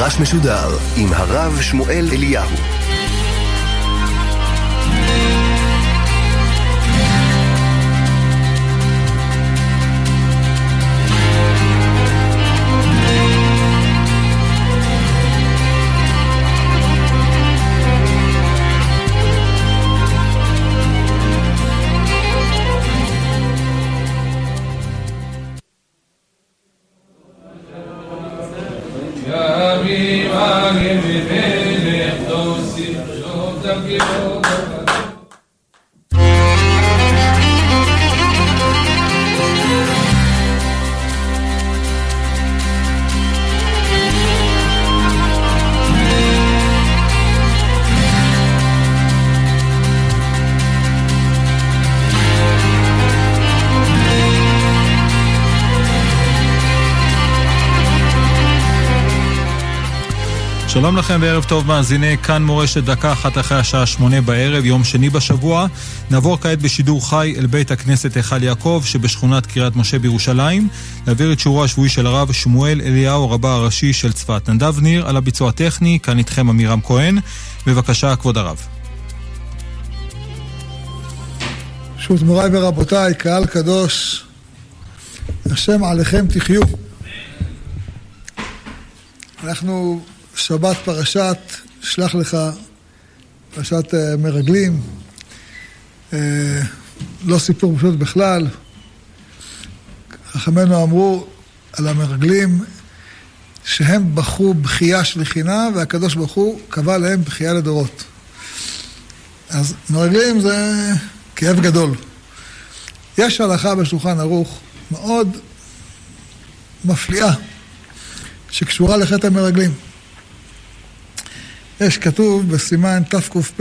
מגרש משודר עם הרב שמואל אליהו. לכם וערב טוב מאזיני כאן מורשת דקה אחת אחרי השעה שמונה בערב, יום שני בשבוע. נעבור כעת בשידור חי אל בית הכנסת היכל יעקב שבשכונת קריית משה בירושלים. להעביר את שיעורו השבועי של הרב שמואל אליהו, רבה הראשי של צפת. נדב ניר על הביצוע הטכני, כאן איתכם עמירם כהן. בבקשה, כבוד הרב. ברשות מוריי ורבותיי, קהל קדוש, השם עליכם תחיו. אנחנו שבת פרשת, שלח לך, פרשת uh, מרגלים, uh, לא סיפור פשוט בכלל. חכמינו אמרו על המרגלים שהם בחרו בכייה שליחינה והקדוש ברוך הוא קבע להם בכייה לדורות. אז מרגלים זה כאב גדול. יש הלכה בשולחן ערוך מאוד מפליאה שקשורה לחטא המרגלים. יש כתוב בסימן תק"פ,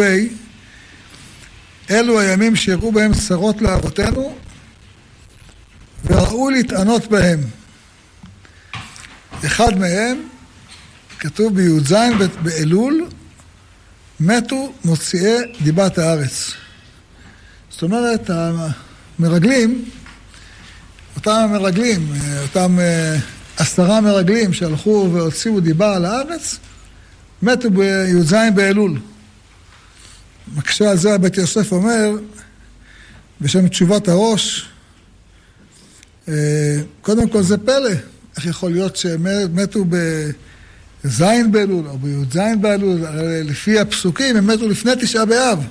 אלו הימים שיראו בהם צרות לאבותינו וראו להתענות בהם. אחד מהם, כתוב בי"ז באלול, מתו מוציאי דיבת הארץ. זאת אומרת, המרגלים, אותם המרגלים, אותם אה, עשרה מרגלים שהלכו והוציאו דיבה על הארץ, מתו בי"ז באלול. מקשה על זה בית יוסף אומר, בשם תשובת הראש, אה, קודם כל זה פלא, איך יכול להיות שהם מתו בז' באלול או בי"ז באלול, הרי לפי הפסוקים הם מתו לפני תשעה באב.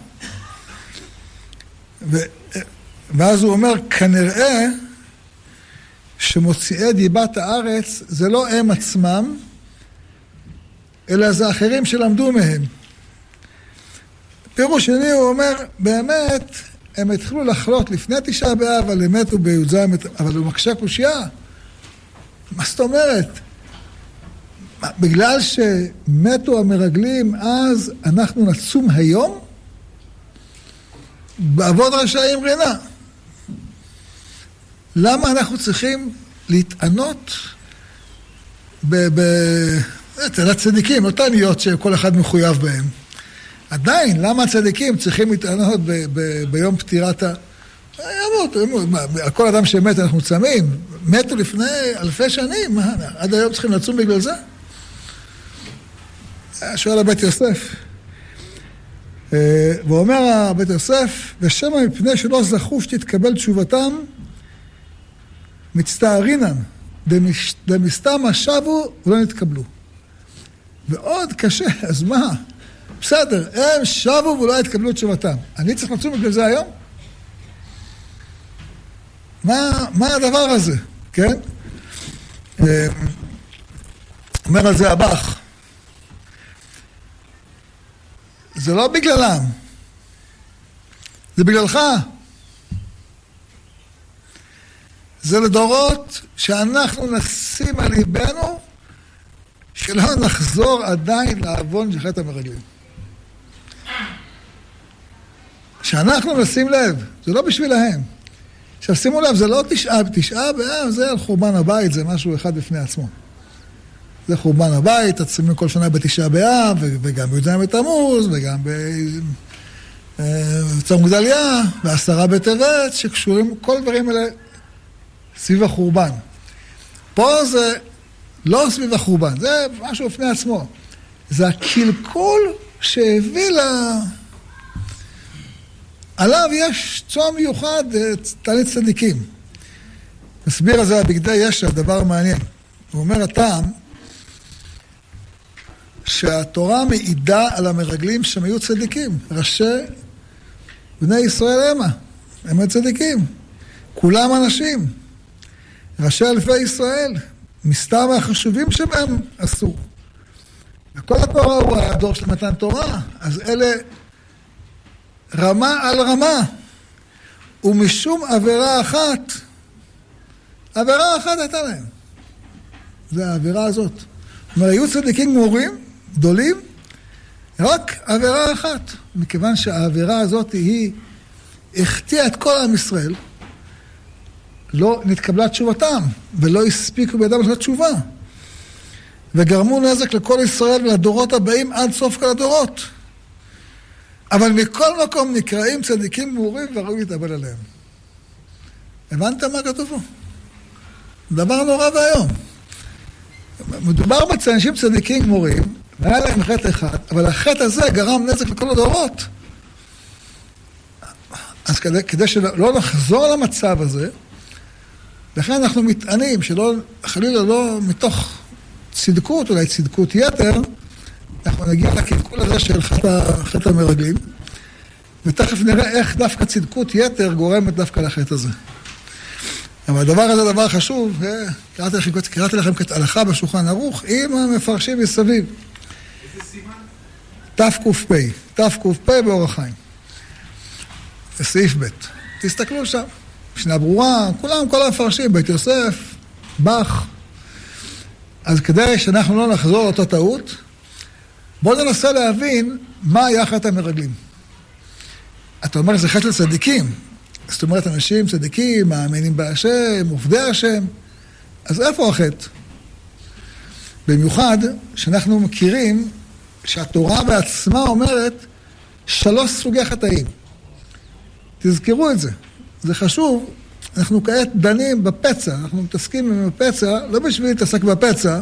ואז הוא אומר, כנראה שמוציאי דיבת הארץ זה לא הם עצמם, אלא זה אחרים שלמדו מהם. פירוש שני הוא אומר, באמת, הם התחילו לחלות לפני תשעה באב, אבל הם מתו בי"ז, אבל הוא מקשה קושייה. מה זאת אומרת? בגלל שמתו המרגלים אז, אנחנו נצום היום? בעבוד רשעים רינה. למה אנחנו צריכים להתענות ב... ב אצל הצדיקים, תעניות שכל אחד מחויב בהן. עדיין, למה הצדיקים צריכים להתענות ב- ב- ביום פטירת ה... ימות, ימות, מה, כל אדם שמת אנחנו צמים, מתו לפני אלפי שנים, מה, עד היום צריכים לצום בגלל זה? שואל הבית יוסף. ואומר הבית יוסף, ושמא מפני שלא זכו שתתקבל תשובתם, מצטערינן, דמסתמה שבו ולא נתקבלו. ועוד קשה, אז מה? בסדר, הם שבו ולא התקבלו תשובתם. אני צריך לצום בגלל זה היום? מה, מה הדבר הזה, כן? אומר על זה הבח. זה לא בגללם, זה בגללך. זה לדורות שאנחנו נשים על ליבנו שלא נחזור עדיין לעוון של חטא המרגלים. שאנחנו נשים לב, זה לא בשבילהם. עכשיו שימו לב, זה לא תשעה, תשעה באב זה על חורבן הבית, זה משהו אחד בפני עצמו. זה חורבן הבית, עצמים כל שנה בתשעה באב, וגם בי"ז בתמוז, וגם בצום גדליה, ועשרה בטבת, שקשורים, כל הדברים האלה סביב החורבן. פה זה לא סביב החורבן, זה משהו בפני עצמו. זה הקלקול שהביא ל... עליו יש צום מיוחד, אה, תענית צדיקים. מסביר על זה הבגדי ישע, דבר מעניין. הוא אומר הטעם שהתורה מעידה על המרגלים שהם היו צדיקים. ראשי בני ישראל המה, הם היו צדיקים. כולם אנשים. ראשי אלפי ישראל, מסתם מהחשובים שבהם עשו. וכל התורה הוא הדור של מתן תורה, אז אלה רמה על רמה. ומשום עבירה אחת, עבירה אחת הייתה להם. זה העבירה הזאת. זאת אומרת, היו צדיקים גמורים, גדולים, רק עבירה אחת. מכיוון שהעבירה הזאת היא החטיאה את כל עם ישראל, לא נתקבלה תשובתם, ולא הספיקו בידם לעשות תשובה. וגרמו נזק לכל ישראל ולדורות הבאים עד סוף כל הדורות. אבל מכל מקום נקראים צדיקים גמורים וראוי להתאבל עליהם. הבנתם מה כתוב פה? דבר נורא ואיום. מדובר באנשים צדיקים גמורים, והיה להם חטא אחד, אבל החטא הזה גרם נזק לכל הדורות. אז כדי, כדי שלא נחזור למצב הזה, לכן אנחנו מתענים, שלא, חלילה לא מתוך צדקות, אולי צדקות יתר, אנחנו נגיע לקלקול הזה של חטא, המרגלים, ותכף נראה איך דווקא צדקות יתר גורמת דווקא לחטא הזה. אבל הדבר הזה דבר חשוב, קראתי לכם, קראתי לכם את הלכה בשולחן ערוך עם המפרשים מסביב. איזה סימן? תק"פ, תק"פ באורח חיים. סעיף ב'. תסתכלו שם. משנה ברורה, כולם, כל המפרשים, בית יוסף, באך. אז כדי שאנחנו לא נחזור לאותה טעות, בואו ננסה להבין מה היה חטא המרגלים. אתה אומר שזה חטא של צדיקים. זאת אומרת, אנשים צדיקים, מאמינים בהשם, עובדי השם. אז איפה החטא? במיוחד שאנחנו מכירים שהתורה בעצמה אומרת שלוש סוגי חטאים. תזכרו את זה. זה חשוב. אנחנו כעת דנים בפצע, אנחנו מתעסקים עם הפצע, לא בשביל להתעסק בפצע,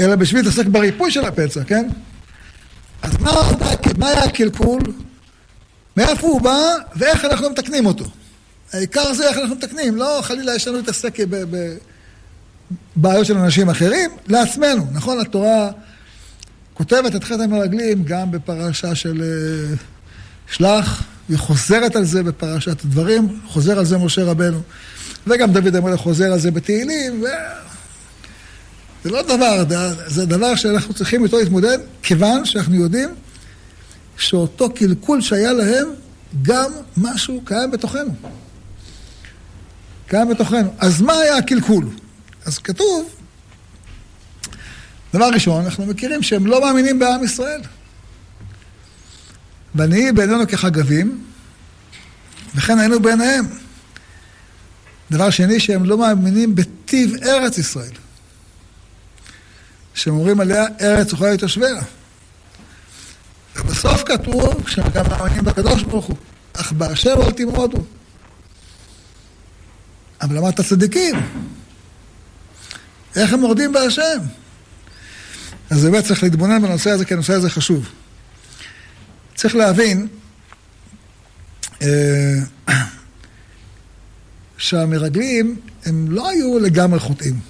אלא בשביל להתעסק בריפוי של הפצע, כן? אז מה, מה היה הקלקול? מאיפה הוא בא ואיך אנחנו מתקנים אותו. העיקר זה איך אנחנו מתקנים, לא חלילה יש לנו להתעסק בבעיות של אנשים אחרים, לעצמנו. נכון, התורה כותבת את חטא המרגלים גם בפרשה של אה, שלח, היא חוזרת על זה בפרשת הדברים, חוזר על זה משה רבנו, וגם דוד המלך חוזר על זה בתהילים, ו... זה לא דבר, זה דבר שאנחנו צריכים איתו להתמודד, כיוון שאנחנו יודעים שאותו קלקול שהיה להם, גם משהו קיים בתוכנו. קיים בתוכנו. אז מה היה הקלקול? אז כתוב, דבר ראשון, אנחנו מכירים שהם לא מאמינים בעם ישראל. ונהי בעינינו כחגבים, וכן היינו בעיניהם. דבר שני, שהם לא מאמינים בטיב ארץ ישראל. שהם אומרים עליה, ארץ יכולה לתושביה. ובסוף כתוב שהם גם מאמינים בקדוש ברוך הוא, אך באשר לא תמרודו. אבל אמרת צדיקים, איך הם מורדים בהשם? אז באמת צריך להתבונן בנושא הזה, כי הנושא הזה חשוב. צריך להבין אה, שהמרגלים הם לא היו לגמרי חוטאים.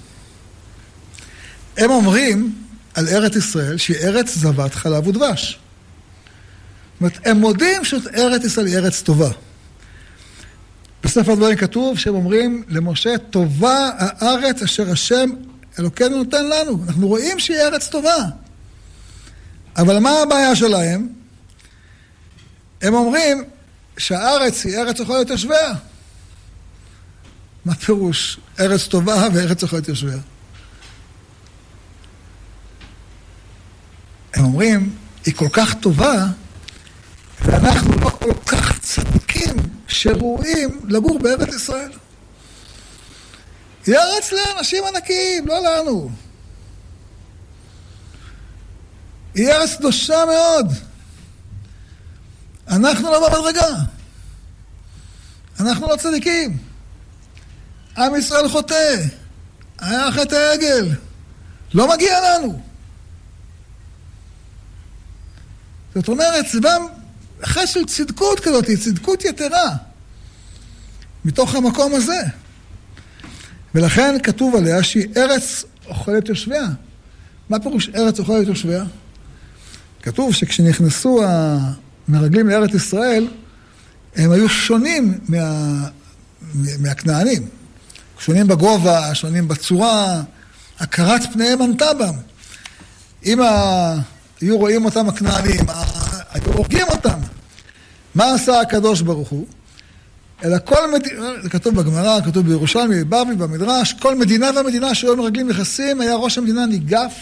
הם אומרים על ארץ ישראל שהיא ארץ זבת חלב ודבש. זאת אומרת, הם מודים שארץ ישראל היא ארץ טובה. בספר הדברים כתוב שהם אומרים למשה, טובה הארץ אשר השם אלוקינו נותן לנו. אנחנו רואים שהיא ארץ טובה. אבל מה הבעיה שלהם? הם אומרים שהארץ היא ארץ לכל יושביה. מה פירוש ארץ טובה וארץ לכל יושביה? הם אומרים, היא כל כך טובה, ואנחנו לא כל כך צדיקים שראויים לגור בארץ ישראל. היא ארץ לאנשים ענקיים, לא לנו. היא ארץ קדושה מאוד. אנחנו לא במדרגה. אנחנו לא צדיקים. עם ישראל חוטא. היה חטא העגל. לא מגיע לנו. זאת אומרת, זה גם חטא של צדקות כזאת, צדקות יתרה. מתוך המקום הזה. ולכן כתוב עליה שהיא ארץ אוכלת יושביה. מה פירוש ארץ אוכלת יושביה? כתוב שכשנכנסו המרגלים לארץ ישראל, הם היו שונים מה, מהכנענים. שונים בגובה, שונים בצורה, הכרת פניהם ענתה בם. אם ה... היו רואים אותם הכנענים, היו הורגים אותם. מה עשה הקדוש ברוך הוא? אלא כל מדינה, זה כתוב בגמרא, כתוב בירושלמי, בבלי, במדרש, כל מדינה ומדינה שהיו מרגלים נכסים, היה ראש המדינה ניגף,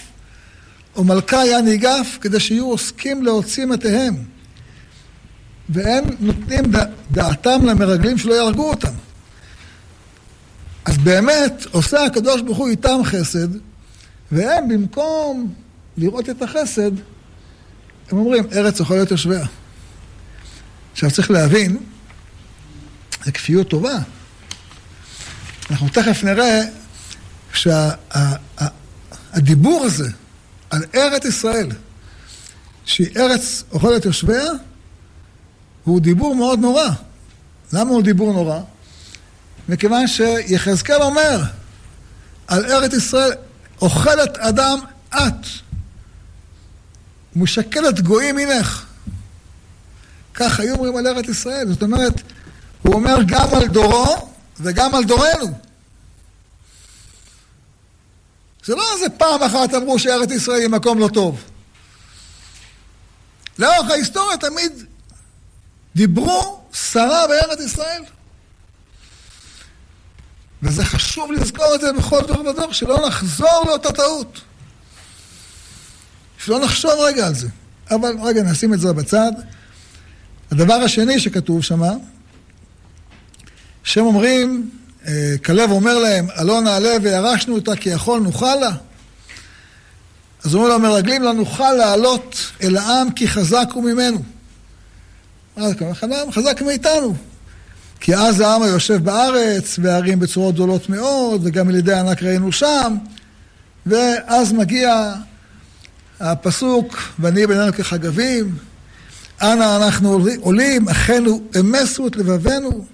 או מלכה היה ניגף, כדי שיהיו עוסקים להוציא מתיהם. והם נותנים דעתם למרגלים שלא יהרגו אותם. אז באמת עושה הקדוש ברוך הוא איתם חסד, והם במקום לראות את החסד, הם אומרים, ארץ יכול להיות יושביה. עכשיו צריך להבין, זה כפיות טובה. אנחנו תכף נראה שהדיבור שה, הזה על ארץ ישראל, שהיא ארץ אוכלת יושביה, הוא דיבור מאוד נורא. למה הוא דיבור נורא? מכיוון שיחזקאל אומר על ארץ ישראל, אוכלת אדם את, ומשקלת גויים מנך. כך היו אומרים על ארץ ישראל. זאת אומרת, הוא אומר גם על דורו וגם על דורנו. זה לא איזה פעם אחת אמרו שארץ ישראל היא מקום לא טוב. לאורך ההיסטוריה תמיד דיברו שרה בארץ ישראל. וזה חשוב לזכור את זה בכל דור ודור, שלא נחזור לאותה טעות. שלא נחשוב רגע על זה. אבל רגע, נשים את זה בצד. הדבר השני שכתוב שמה, שהם אומרים, אה, כלב אומר להם, עלו נעלה וירשנו אותה כי יכול נוכל לה. אז אומרים לו, המרגלים לא נוכל לעלות אל העם כי חזק הוא ממנו. חזק מאיתנו. כי אז העם היושב בארץ, והערים בצורות גדולות מאוד, וגם על ידי ענק ראינו שם, ואז מגיע הפסוק, ואני בינינו כחגבים, אנה אנחנו עולים, אחינו אמסו את לבבינו,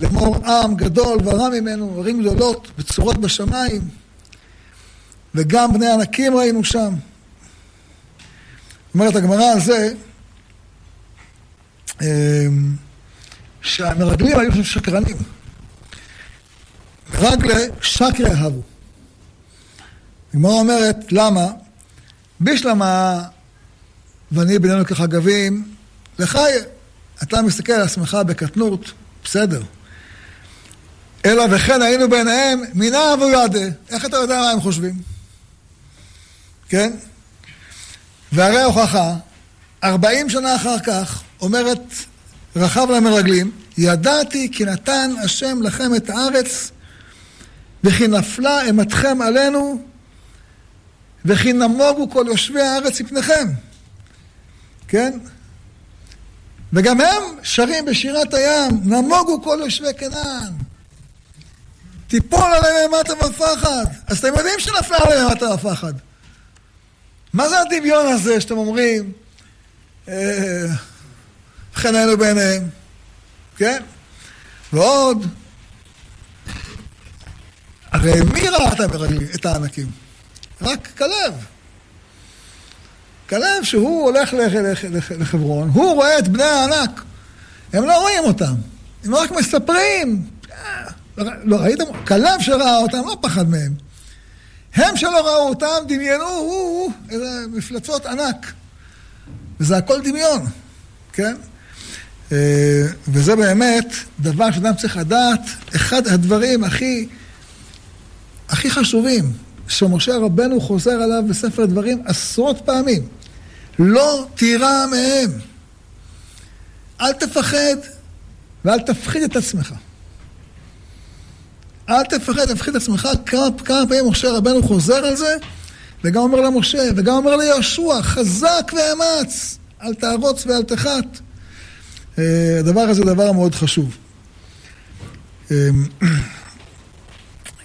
לאמור עם גדול ורע ממנו, ערים גדולות, בצורות בשמיים, וגם בני ענקים ראינו שם. אומרת הגמרא על זה, שהמרגלים היו שקרנים. רגלי שקרי אהבו. הגמרא אומרת, למה? בישלמה ואני בינינו כחגבים, לך אתה מסתכל על עצמך בקטנות, בסדר. אלא וכן היינו ביניהם מינה אבו ידה. איך אתה יודע מה הם חושבים? כן? והרי ההוכחה, ארבעים שנה אחר כך, אומרת רחב למרגלים, ידעתי כי נתן השם לכם את הארץ וכי נפלה אימתכם עלינו וכי נמוגו כל יושבי הארץ מפניכם. כן? וגם הם שרים בשירת הים, נמוגו כל יושבי כנען. תיפול עליהם אימת המפחד. אז אתם יודעים שנפלה עליהם אימת המפחד. מה זה הדמיון הזה שאתם אומרים, אה, היינו בעיניהם, כן? ועוד, הרי מי ראה את הענקים? רק כלב. כלב שהוא הולך לחברון, הוא רואה את בני הענק. הם לא רואים אותם, הם רק מספרים. לא ראיתם? כלב שראה אותם לא פחד מהם. הם שלא ראו אותם, דמיינו, הוא, הוא, איזה מפלצות ענק. וזה הכל דמיון, כן? אה, וזה באמת דבר שאדם צריך לדעת, אחד הדברים הכי, הכי חשובים. שמשה רבנו חוזר עליו בספר דברים עשרות פעמים. לא תירא מהם. אל תפחד ואל תפחיד את עצמך. אל תפחד, תפחיד את עצמך. כמה, כמה פעמים משה רבנו חוזר על זה, וגם אומר למשה, וגם אומר ליהושע, חזק ואמץ, אל תערוץ ואל תחת. אה, הדבר הזה דבר מאוד חשוב. אה,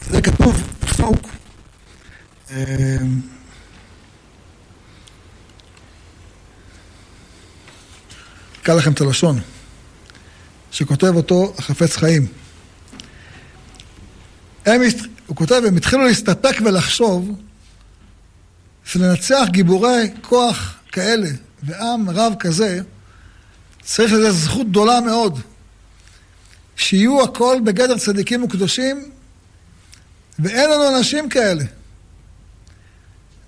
זה כתוב אקרא לכם את הלשון, שכותב אותו החפץ חיים. הם, הוא כותב, הם התחילו להסתפק ולחשוב שלנצח גיבורי כוח כאלה ועם רב כזה, צריך לזה זכות גדולה מאוד. שיהיו הכל בגדר צדיקים וקדושים, ואין לנו אנשים כאלה.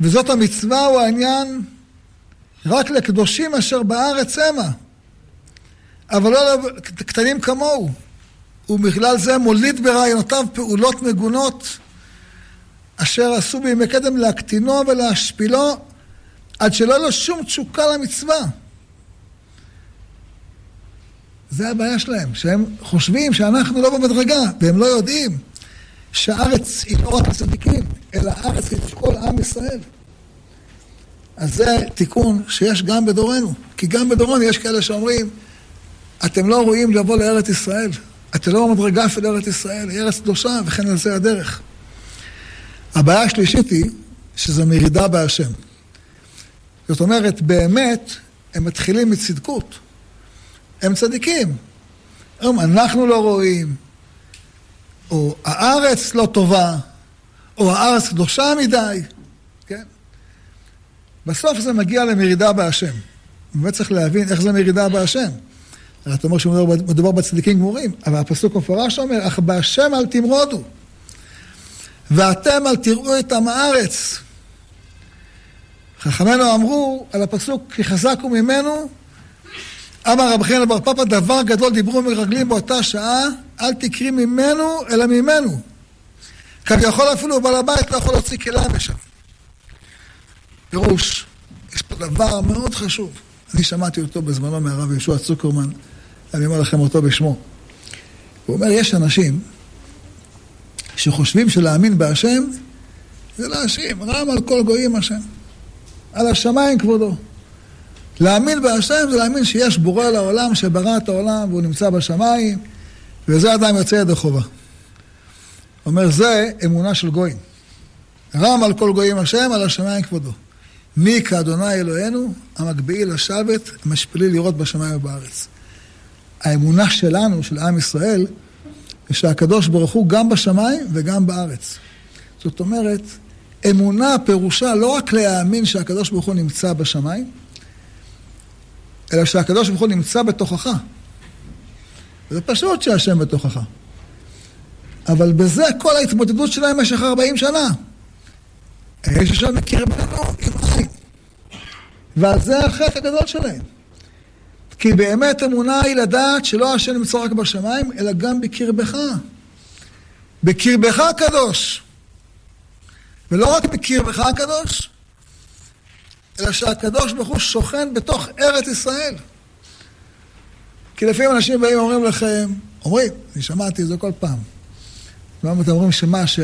וזאת המצווה הוא העניין רק לקדושים אשר בארץ המה, אבל לא קטנים כמוהו. ובכלל זה מוליד ברעיונותיו פעולות מגונות אשר עשו בימי קדם להקטינו ולהשפילו עד שלא לו שום תשוקה למצווה. זה הבעיה שלהם, שהם חושבים שאנחנו לא במדרגה, והם לא יודעים שהארץ היא לא רק הצדיקים, אלא הארץ היא כל עם ישראל. אז זה תיקון שיש גם בדורנו, כי גם בדורנו יש כאלה שאומרים, אתם לא ראויים לבוא לארץ ישראל, אתם לא במדרגה של ארץ ישראל, היא ארץ קדושה, וכן על זה הדרך. הבעיה השלישית היא שזו מרידה בהשם. זאת אומרת, באמת, הם מתחילים מצדקות. הם צדיקים. היום אנחנו לא רואים, או הארץ לא טובה, או הארץ קדושה מדי, כן? בסוף זה מגיע למרידה בהשם. באמת צריך להבין איך זה מרידה בהשם. אתה אומר שמדובר בצדיקים גמורים, אבל הפסוק מפורש אומר, אך בהשם אל תמרודו, ואתם אל תראו את עם הארץ. חכמינו אמרו על הפסוק, כי חזק הוא ממנו, אמר רבי חנין בר פפא, דבר גדול דיברו מרגלים באותה שעה, אל תקרי ממנו, אלא ממנו. כביכול אפילו בעל הבית לא יכול להוציא כליה משם. פירוש, יש פה דבר מאוד חשוב. אני שמעתי אותו בזמנו מהרב יהושע צוקרמן, אני אומר לכם אותו בשמו. הוא אומר, יש אנשים שחושבים שלהאמין בהשם זה להאשים, רם על כל גויים השם. על השמיים כבודו. להאמין בהשם זה להאמין שיש בורא לעולם שברא את העולם והוא נמצא בשמיים, וזה אדם יוצא ידי חובה. אומר, זה אמונה של גויים. רם על כל גויים השם, על השמיים כבודו. מי כאדוני אלוהינו, המגביהי לשבת, משפילי לראות בשמיים ובארץ. האמונה שלנו, של עם ישראל, זה שהקדוש ברוך הוא גם בשמיים וגם בארץ. זאת אומרת, אמונה פירושה לא רק להאמין שהקדוש ברוך הוא נמצא בשמיים, אלא שהקדוש ברוך הוא נמצא בתוכך. זה פשוט שהשם בתוכך. אבל בזה כל ההתמודדות שלהם במשך 40 שנה. יש השם מכיר בנו עם חיים. ועל זה החטא הגדול שלהם. כי באמת אמונה היא לדעת שלא השם נמצא רק בשמיים, אלא גם בקרבך. בקרבך הקדוש. ולא רק בקרבך הקדוש, אלא שהקדוש ברוך הוא שוכן בתוך ארץ ישראל. כי לפעמים אנשים באים ואומרים לכם, אומרים, אני שמעתי את זה כל פעם. למה אתם אומרים שמה, ש...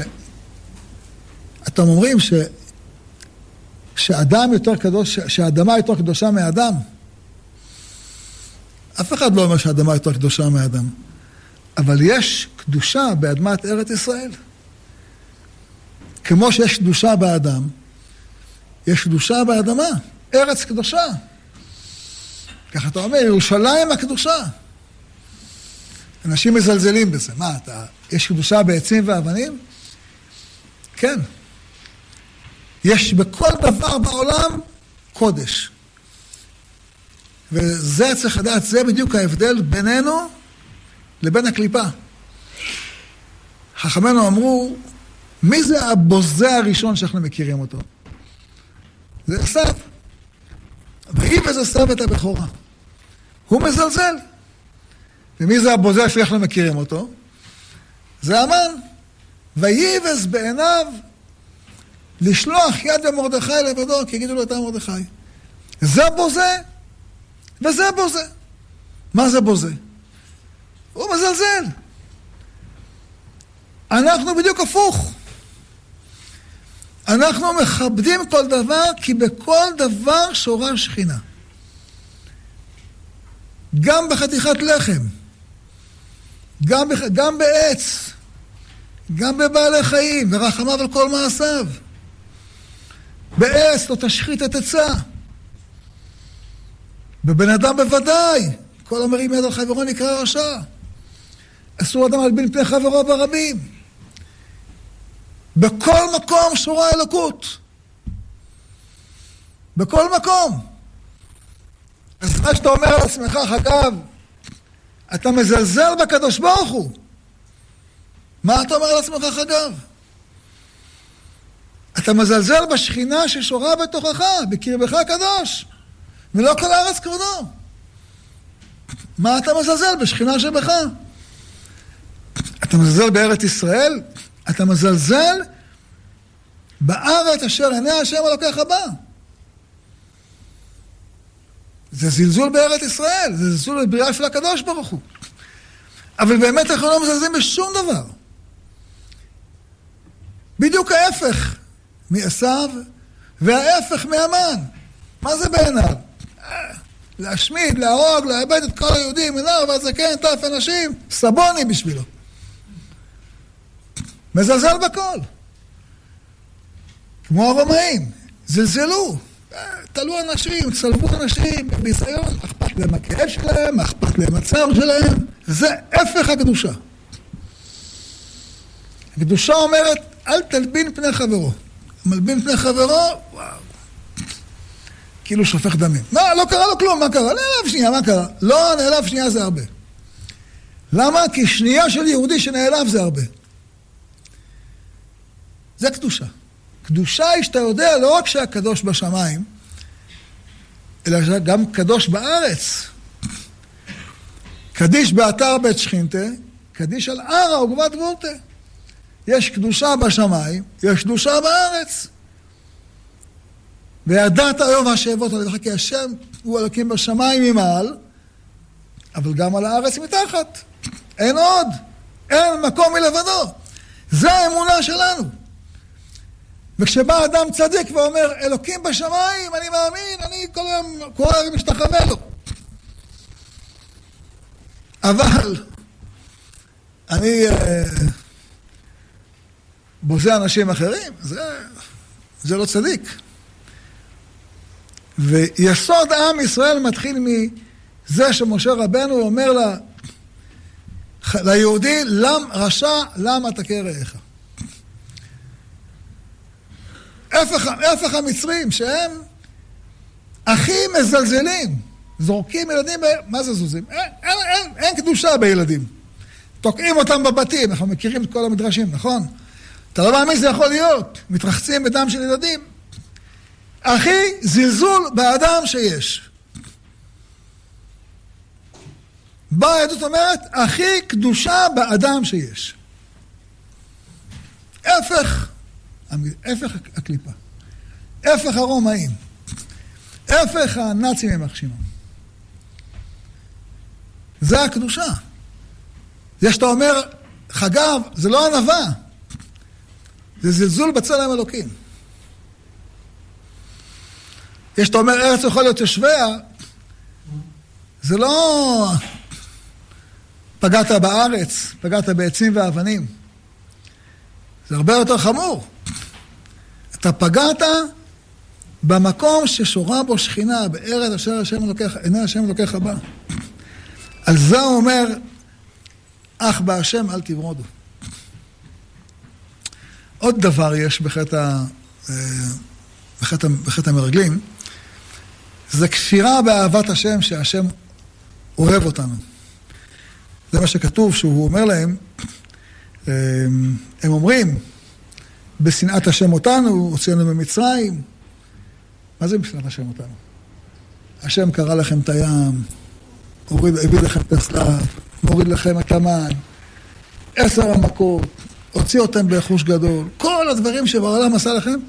אתם אומרים ש... שאדם יותר קדוש, שהאדמה יותר קדושה מאדם. אף אחד לא אומר שהאדמה יותר קדושה מאדם. אבל יש קדושה באדמת ארץ ישראל. כמו שיש קדושה באדם, יש קדושה באדמה, ארץ קדושה. ככה אתה אומר, ירושלים הקדושה. אנשים מזלזלים בזה. מה, אתה, יש קדושה בעצים ואבנים? כן. יש בכל דבר בעולם קודש. וזה צריך לדעת, זה בדיוק ההבדל בינינו לבין הקליפה. חכמינו אמרו, מי זה הבוזה הראשון שאנחנו מכירים אותו? זה עשיו. ויבז עשיו את הבכורה. הוא מזלזל. ומי זה הבוזה שאנחנו מכירים אותו? זה המן. ויבז בעיניו לשלוח יד במרדכי לבדו, כי יגידו לו אתה מרדכי. זה בוזה וזה בוזה. מה זה בוזה? הוא מזלזל. אנחנו בדיוק הפוך. אנחנו מכבדים כל דבר, כי בכל דבר שורה שכינה. גם בחתיכת לחם, גם, בח... גם בעץ, גם בבעלי חיים, ורחמיו על כל מעשיו. בעץ לא תשחית את עצה. בבן אדם בוודאי, כל המרים יד על חברו נקרא רשע. אסור אדם להלבין פני חברו ברבים. בכל מקום שורה אלוקות. בכל מקום. אז מה שאתה אומר על עצמך, אגב, אתה מזלזל בקדוש ברוך הוא. מה אתה אומר על עצמך, אגב? אתה מזלזל בשכינה ששורה בתוכך, בקרבך הקדוש, ולא כל הארץ כבודו. מה אתה מזלזל בשכינה שבך? אתה מזלזל בארץ ישראל? אתה מזלזל בארץ אשר עיני השם אלוקיך בה. זה זלזול בארץ ישראל, זה זלזול בבריאה של הקדוש ברוך הוא. אבל באמת אנחנו לא מזלזלים בשום דבר. בדיוק ההפך מעשיו וההפך מהמן. מה זה בעיניו? להשמיד, להרוג, לאבד את כל היהודים, מנהר והזקן, טף אנשים, סבוני בשבילו. מזלזל בכל. כמו הרומאים, זלזלו. תלו אנשים, צלבו אנשים בביזיון, אכפת להם הכאב שלהם, אכפת להם הצער שלהם. זה הפך הקדושה. הקדושה אומרת, אל תלבין פני חברו. מלבין פני חברו, וואו. כאילו שופך דמים. מה, לא קרה לו כלום, מה קרה? נעלב שנייה, מה קרה? לא, נעלב שנייה זה הרבה. למה? כי שנייה של יהודי שנעלב זה הרבה. זה קדושה. קדושה היא שאתה יודע לא רק שהקדוש בשמיים, אלא גם קדוש בארץ. קדיש באתר בית שכינתה, קדיש על ערה וגבת גבורתה. יש קדושה בשמיים, יש קדושה בארץ. וידעת היום השאבות על ידך כי השם הוא אלוקים בשמיים ממעל, אבל גם על הארץ מתחת. אין עוד, אין מקום מלבדו. זה האמונה שלנו. וכשבא אדם צדיק ואומר, אלוקים בשמיים, אני מאמין, אני כל היום, כל היום משתחווה לו. אבל אני אה, בוזה אנשים אחרים, זה, זה לא צדיק. ויסוד עם ישראל מתחיל מזה שמשה רבנו אומר לה, ליהודי, למ, רשע, למה תכה רעך? הפך, המצרים, שהם הכי מזלזלים, זורקים ילדים. מה זה זוזים? אין, אין, אין, אין קדושה בילדים. תוקעים אותם בבתים, אנחנו מכירים את כל המדרשים, נכון? אתה לא מאמין שזה יכול להיות, מתרחצים בדם של ילדים. הכי זלזול באדם שיש. באה העדות אומרת, הכי קדושה באדם שיש. הפך הפך הקליפה, הפך הרומאים, הפך הנאצים יימח שמם. זה הקדושה. זה שאתה אומר, חגב, זה לא ענווה, זה זלזול בצלם אלוקים. יש שאתה אומר, ארץ יכול להיות יושביה, זה לא פגעת בארץ, פגעת בעצים ואבנים. זה הרבה יותר חמור. אתה פגעת במקום ששורה בו שכינה, בארץ אשר השם אלוקיך, עיני השם אלוקיך בא. על זה הוא אומר, אך בהשם אל תברודו. עוד דבר יש בחטא, אה, בחטא, בחטא המרגלים, זה כפירה באהבת השם, שהשם אוהב אותנו. זה מה שכתוב, שהוא אומר להם, אה, הם אומרים, בשנאת השם אותנו, הוצאנו ממצרים. מה זה בשנאת השם אותנו? השם קרא לכם את הים, הוריד, הביא לכם את הסלב, מוריד לכם את המן, עשר המכות, הוציא אותם ברכוש גדול. כל הדברים שבעולם עשה לכם,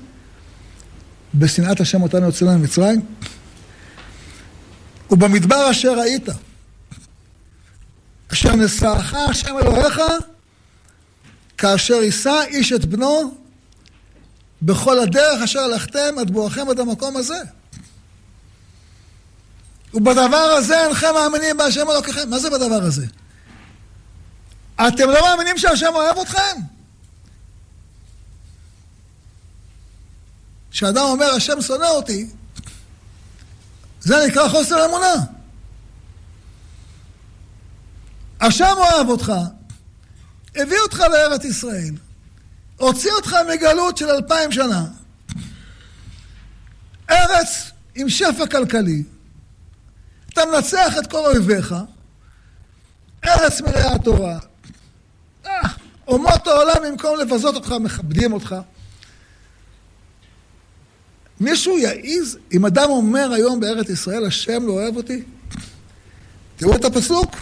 בשנאת השם אותנו הוצאנו ממצרים. ובמדבר אשר ראית, אשר נשאך השם אלוהיך, כאשר יישא איש את בנו בכל הדרך אשר הלכתם עד בואכם עד המקום הזה. ובדבר הזה אינכם מאמינים בהשם אלוקיכם. מה זה בדבר הזה? אתם לא מאמינים שהשם אוהב אתכם? כשאדם אומר, השם שונא אותי, זה נקרא חוסר אמונה. השם אוהב אותך, הביא אותך לארץ ישראל, הוציא אותך מגלות של אלפיים שנה, ארץ עם שפע כלכלי, אתה מנצח את כל אויביך, ארץ מלאה תורה, אה, אומות העולם במקום לבזות אותך, מכבדים אותך. מישהו יעיז, אם אדם אומר היום בארץ ישראל, השם לא אוהב אותי? תראו את הפסוק.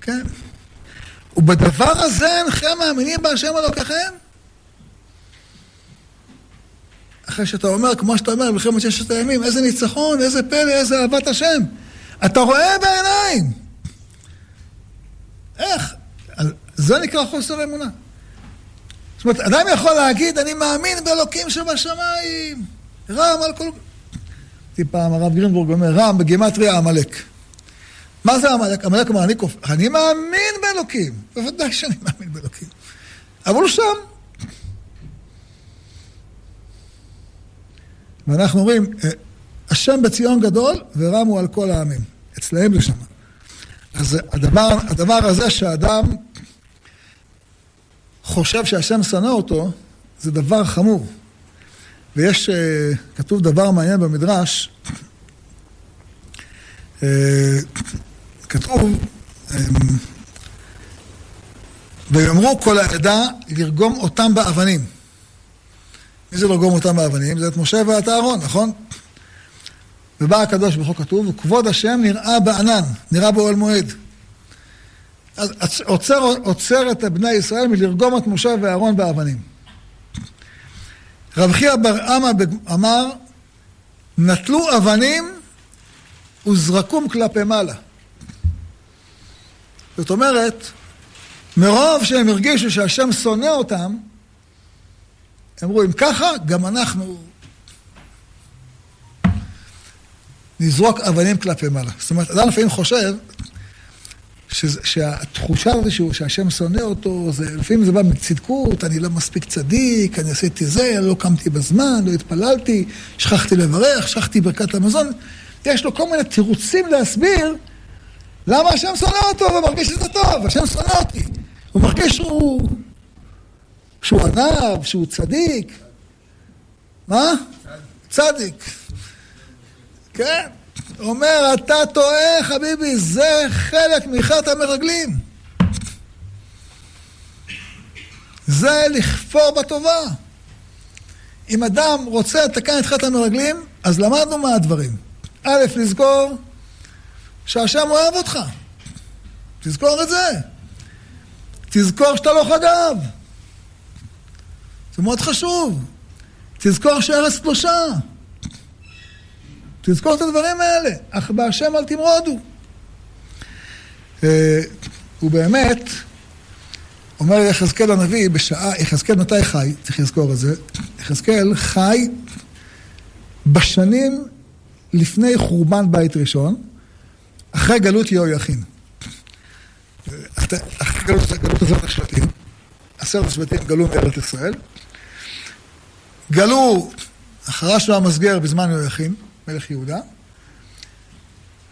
כן. ובדבר הזה אינכם מאמינים בהשם אלוקיכם? אחרי שאתה אומר, כמו שאתה אומר, במלחמת ששת הימים, איזה ניצחון, איזה פלא, איזה אהבת השם. אתה רואה בעיניים. איך? זה נקרא חוסר אמונה. זאת אומרת, אדם יכול להגיד, אני מאמין באלוקים שבשמיים. רם על כל... פעם, הרב גרינבורג אומר, רם בגימטריה עמלק. מה זה עמלק? עמלק אומר, אני, כופ... אני מאמין באלוקים. בוודאי שאני מאמין באלוקים. אבל הוא שם. ואנחנו אומרים, אה, השם בציון גדול ורמו על כל העמים. אצלהם זה שם. אז הדבר, הדבר הזה שאדם חושב שהשם שנא אותו, זה דבר חמור. ויש, אה, כתוב דבר מעניין במדרש, אה, כתוב, ויאמרו כל העדה לרגום אותם באבנים. מי זה לרגום אותם באבנים? זה את משה ואת אהרון, נכון? ובא הקדוש ברוך הוא כתוב, וכבוד השם נראה בענן, נראה באוהל מועד. אז עוצר, עוצר את בני ישראל מלרגום את משה ואהרון באבנים. רב חייא בר אמה אמר, נטלו אבנים וזרקום כלפי מעלה. זאת אומרת, מרוב שהם הרגישו שהשם שונא אותם, אמרו, אם ככה, גם אנחנו נזרוק אבנים כלפי מעלה. זאת אומרת, אדם לפעמים חושב שזה, שהתחושה הזו שהוא, שהשם שונא אותו, זה, לפעמים זה בא מצדקות, אני לא מספיק צדיק, אני עשיתי זה, לא קמתי בזמן, לא התפללתי, שכחתי לברך, שכחתי ברכת המזון. יש לו כל מיני תירוצים להסביר למה השם שונא אותו ומרגיש שזה טוב, השם שונא אותי. הוא מרגיש שהוא... שהוא ענב, שהוא צדיק. מה? צדיק. כן. אומר, אתה טועה, חביבי, זה חלק מחטא המרגלים. זה לכפור בטובה. אם אדם רוצה לתקן את חטא המרגלים, אז למדנו מה הדברים. א', לזכור שהשם אוהב אותך. תזכור את זה. תזכור שאתה לא חגב. זה מאוד חשוב. תזכור שארץ קדושה. תזכור את הדברים האלה. אך בהשם אל תמרודו. אה, הוא באמת, אומר יחזקאל הנביא, בשעה, יחזקאל מתי חי? צריך לזכור את זה. יחזקאל חי בשנים לפני חורבן בית ראשון, אחרי גלות יהויכין. אחרי גלות, עשרת השבטים, עשרת השבטים גלו מארץ ישראל, גלו החרש והמסגר בזמן יהויכין, מלך יהודה.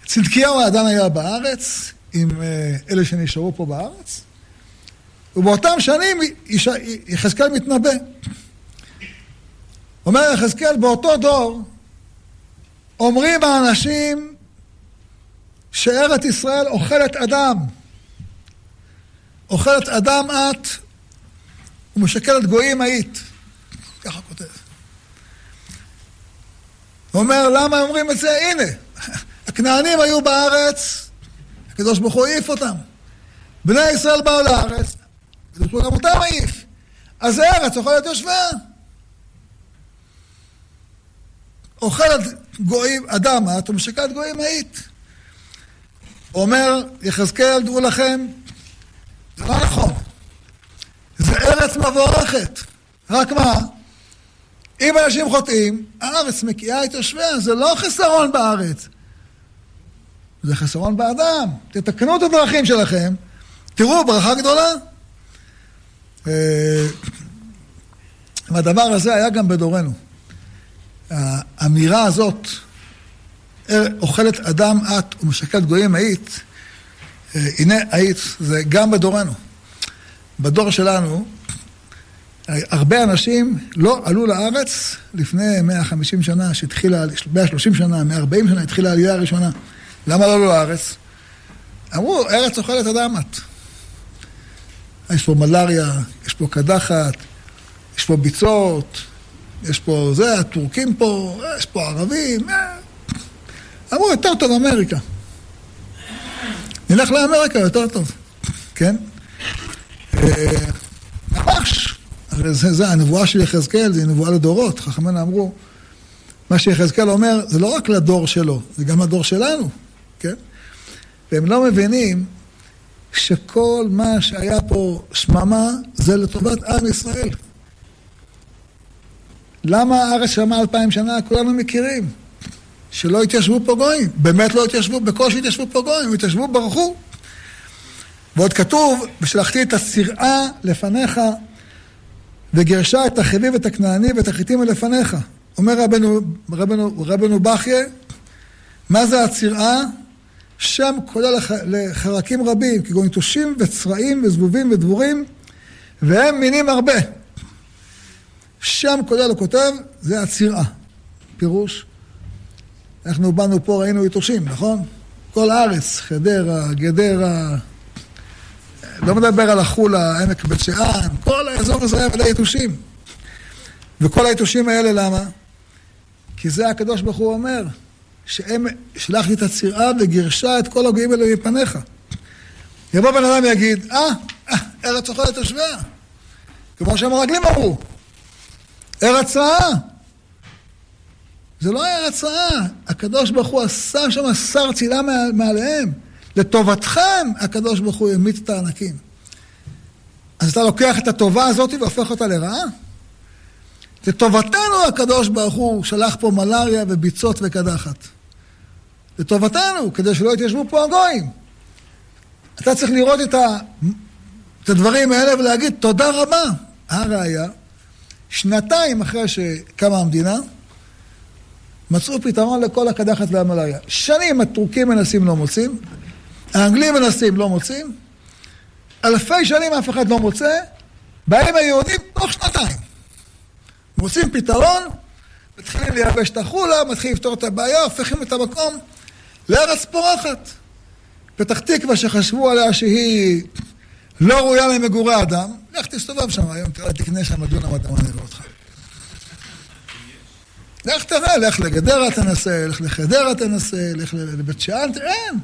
צדקיהו האדן היה בארץ, עם אה, אלה שנשארו פה בארץ, ובאותם שנים יחזקאל מתנבא. אומר יחזקאל, באותו דור אומרים האנשים שארץ ישראל אוכלת אדם. אוכלת אדם את ומשקלת גויים היית. ככה כותב. הוא אומר, למה אומרים את זה? הנה, הכנענים היו בארץ, הקדוש ברוך הוא העיף אותם. בני ישראל באו לארץ, הקדוש ברוך הוא גם אותם העיף. אז הארץ אוכלת יושביה. אוכלת גויים, אדם את ומשקת גויים היית. אומר יחזקאל, דעו לכם, זה לא נכון. זה ארץ מבורכת. רק מה? אם אנשים חוטאים, הארץ מקיאה את יושביה, זה לא חסרון בארץ. זה חסרון באדם. תתקנו את הדרכים שלכם, תראו, ברכה גדולה. אה, והדבר הזה היה גם בדורנו. האמירה הזאת, אוכלת אדם את ומשקלת גויים היית, אה, הנה היית, זה גם בדורנו. בדור שלנו, הרבה אנשים לא עלו לארץ לפני 150 שנה, שהתחילה, 130 שנה, 140 שנה, התחילה העלייה הראשונה. למה לא עלו לארץ? אמרו, ארץ אוכלת אדם את. יש פה מלאריה, יש פה קדחת, יש פה ביצות, יש פה זה, הטורקים פה, יש פה ערבים. אה. אמרו, יותר טוב אמריקה. נלך לאמריקה, יותר טוב, כן? אה, ממש. זה, זה הנבואה של יחזקאל, זה נבואה לדורות. חכמינו אמרו, מה שיחזקאל אומר, זה לא רק לדור שלו, זה גם לדור שלנו, כן? והם לא מבינים שכל מה שהיה פה שממה זה לטובת עם ישראל. למה הארץ שמעה אלפיים שנה? כולנו מכירים. שלא התיישבו פה גויים. באמת לא התיישבו, בקושי התיישבו פה גויים, התיישבו, ברחו. ועוד כתוב, ושלחתי את הסיראה לפניך, וגירשה את החביב, את הכנעני ואת החיטים לפניך. אומר רבנו, רבנו, רבנו בכיה, מה זה הצירעה? שם כולל לח, לחרקים רבים, כגון יתושים וצרעים וזבובים ודבורים, והם מינים הרבה. שם כולל כותב, זה הצירעה. פירוש, אנחנו באנו פה, ראינו יתושים, נכון? כל הארץ, חדרה, גדרה, לא מדבר על החולה, עמק בית שאן, כל האזור הזה היה מלא יתושים. וכל היתושים האלה למה? כי זה הקדוש ברוך הוא אומר, שהם, שלחתי את הצירה וגירשה את כל הגויים האלה מפניך. יבוא בן אדם ויגיד, אה, אה ארץ אוכלת תושביה. כמו שהמרגלים אמרו, ארץ רעה. זה לא ארץ רעה, הקדוש ברוך הוא עשה שם שר צילה מעליהם. לטובתכם הקדוש ברוך הוא העמיד את הענקים. אז אתה לוקח את הטובה הזאת והופך אותה לרעה? לטובתנו הקדוש ברוך הוא שלח פה מלאריה וביצות וקדחת. לטובתנו, כדי שלא יתיישבו פה הגויים. אתה צריך לראות את, ה... את הדברים האלה ולהגיד תודה רבה. הראיה, שנתיים אחרי שקמה המדינה, מצאו פתרון לכל הקדחת והמלאריה. שנים הטורקים מנסים לא מוצאים, האנגלים מנסים לא מוצאים, אלפי שנים אף אחד לא מוצא, באים היהודים תוך שנתיים. מוצאים פתרון, מתחילים לייבש את החולה, מתחילים לפתור את הבעיה, הופכים את המקום לארץ פורחת. פתח תקווה שחשבו עליה שהיא לא ראויה למגורי אדם, לך תסתובב שם היום, תראה, תקנה שם דונם אדמה נראה אותך. לך תראה, לך לגדרה תנסה, לך לחדרה תנסה, לך לבית שאן, אין.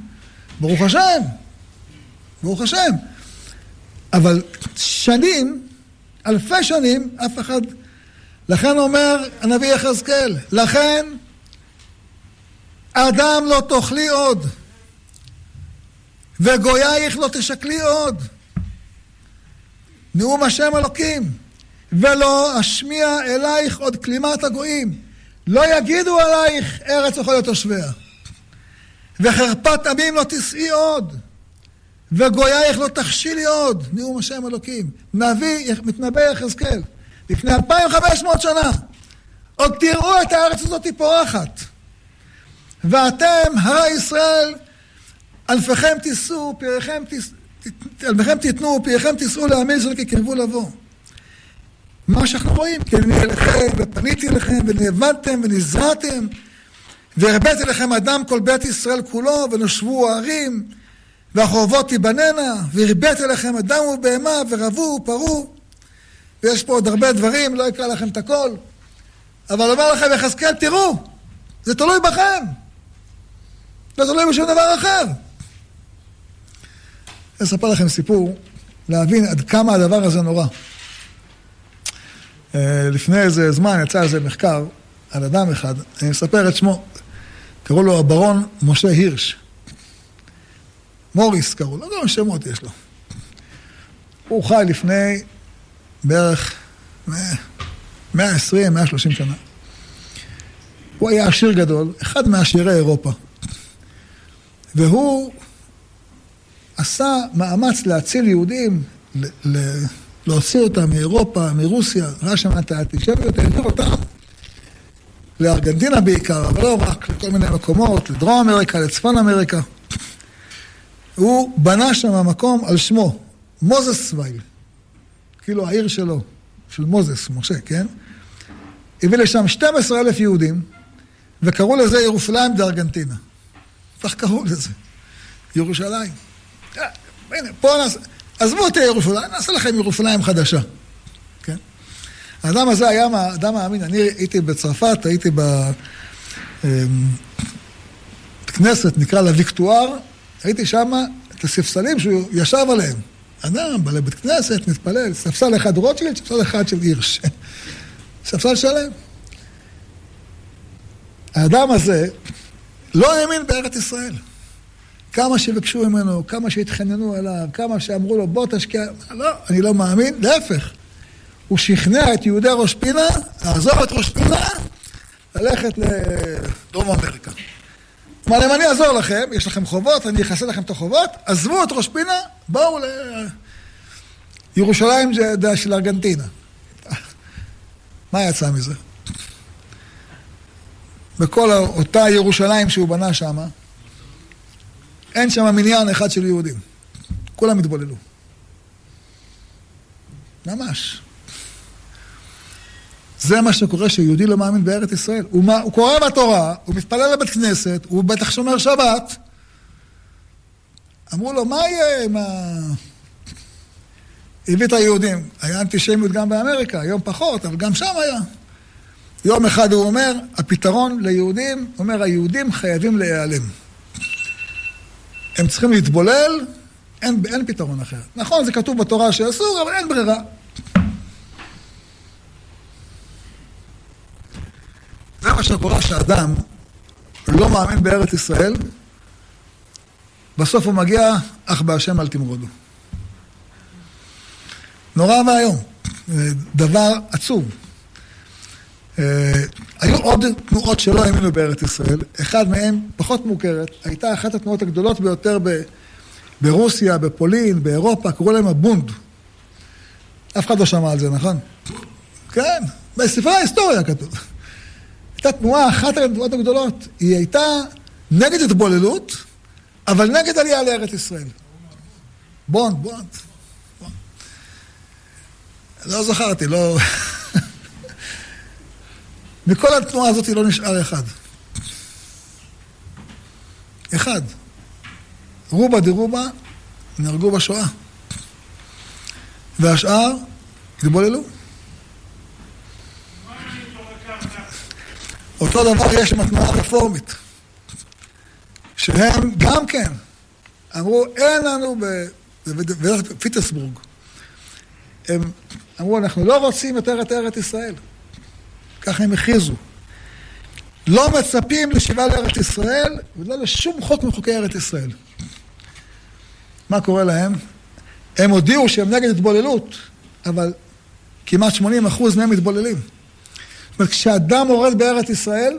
ברוך השם, ברוך השם. אבל שנים, אלפי שנים, אף אחד... לכן אומר הנביא יחזקאל, לכן אדם לא תאכלי עוד, וגוייך לא תשקלי עוד. נאום השם אלוקים, ולא אשמיע אלייך עוד כלימת הגויים. לא יגידו עלייך ארץ אוכלת תושביה. וחרפת עמים לא תשאי עוד. וגוייך לא תכשילי עוד, נאום השם אלוקים. נביא, מתנבא יחזקאל, לפני 2,500 שנה. עוד תראו את הארץ הזאת פורחת. ואתם, הרי ישראל, אלפיכם תישאו, פיריכם תיתנו, פיריכם תישאו לעמי ישראל כי קרבו לבוא. מה שאנחנו רואים, כי אני אליכם, ופניתי אליכם, ונאבדתם, ונזרעתם, והרביתי לכם אדם כל בית ישראל כולו, ונושבו הערים, והחורבות תיבננה, והרביתי לכם אדם ובהמה, ורבו ופרו. ויש פה עוד הרבה דברים, לא אקרא לכם את הכל. אבל אומר לכם יחזקאל, תראו, זה תלוי בכם. לא תלוי בשום דבר אחר. אני אספר לכם סיפור, להבין עד כמה הדבר הזה נורא. אה, לפני איזה זמן יצא איזה מחקר על אדם אחד, אני מספר את שמו, קראו לו הברון משה הירש. מוריס קראו לו, יודע שמות יש לו. הוא חי לפני בערך 120, 130 שנה. הוא היה עשיר גדול, אחד מעשירי אירופה. והוא עשה מאמץ להציל יהודים, להוציא אותם מאירופה, מרוסיה, ראה שם את האנטישמיות, העביר אותם לארגנטינה בעיקר, אבל לא רק, לכל מיני מקומות, לדרום אמריקה, לצפון אמריקה. הוא בנה שם מקום על שמו, מוזס וייל, כאילו העיר שלו, של מוזס, משה, כן? הביא לשם 12 אלף יהודים, וקראו לזה ירושלים בארגנטינה. כך קראו לזה, ירושלים. אה, הנה, פה נעשה, עזבו אותי ירושלים, נעשה לכם ירושלים חדשה. כן? האדם הזה היה אדם מאמין, אני הייתי בצרפת, הייתי בכנסת, אמ, נקרא לה ויקטואר, הייתי שם את הספסלים שהוא ישב עליהם. אדם בא לבית כנסת, מתפלל, ספסל אחד רוטשילד, ספסל אחד של הירש. ספסל שלם. האדם הזה לא האמין בארץ ישראל. כמה שביקשו ממנו, כמה שהתחננו עליו, כמה שאמרו לו בוא תשקיע, לא, אני לא מאמין, להפך. הוא שכנע את יהודי ראש פינה לעזוב את ראש פינה, ללכת לדרום אמריקה. אמר להם, אני אעזור לכם, יש לכם חובות, אני אכסה לכם את החובות, עזבו את ראש פינה, בואו לירושלים של ארגנטינה. מה יצא מזה? בכל אותה ירושלים שהוא בנה שם, אין שם מניין אחד של יהודים. כולם התבוללו. ממש. זה מה שקורה כשיהודי לא מאמין בארץ ישראל. הוא, מה, הוא קורא בתורה, הוא מתפלל לבית כנסת, הוא בטח שומר שבת. אמרו לו, מה יהיה עם ה... הביא את היהודים. היה אנטישמיות גם באמריקה, היום פחות, אבל גם שם היה. יום אחד הוא אומר, הפתרון ליהודים, הוא אומר, היהודים חייבים להיעלם. הם צריכים להתבולל, אין, אין פתרון אחר. נכון, זה כתוב בתורה שאסור, אבל אין ברירה. זה מה שקורה שאדם לא מאמין בארץ ישראל, בסוף הוא מגיע, אך בהשם אל תמרודו. נורא ואיום, דבר עצוב. אה, היו עוד תנועות שלא האמינו בארץ ישראל, אחד מהן פחות מוכרת, הייתה אחת התנועות הגדולות ביותר ב, ברוסיה, בפולין, באירופה, קראו להם הבונד. אף אחד לא שמע על זה, נכון? כן, בספרי ההיסטוריה כתוב. הייתה תנועה, אחת התנועות הגדולות, היא הייתה נגד התבוללות, אבל נגד עלייה לארץ ישראל. בונד, בונד. בונד. לא זכרתי, לא... מכל התנועה הזאת לא נשאר אחד. אחד. רובה דרובה נהרגו בשואה. והשאר התבוללו. אותו דבר יש עם התנועה הרפורמית, שהם גם כן אמרו, אין לנו בפיטסבורג. הם אמרו, אנחנו לא רוצים יותר את ארץ ישראל. ככה הם הכריזו. לא מצפים לשיבה לארץ ישראל ולא לשום חוק מחוקי ארץ ישראל. מה קורה להם? הם הודיעו שהם נגד התבוללות, אבל כמעט 80 אחוז מהם מתבוללים. זאת אומרת, כשאדם מורד בארץ ישראל,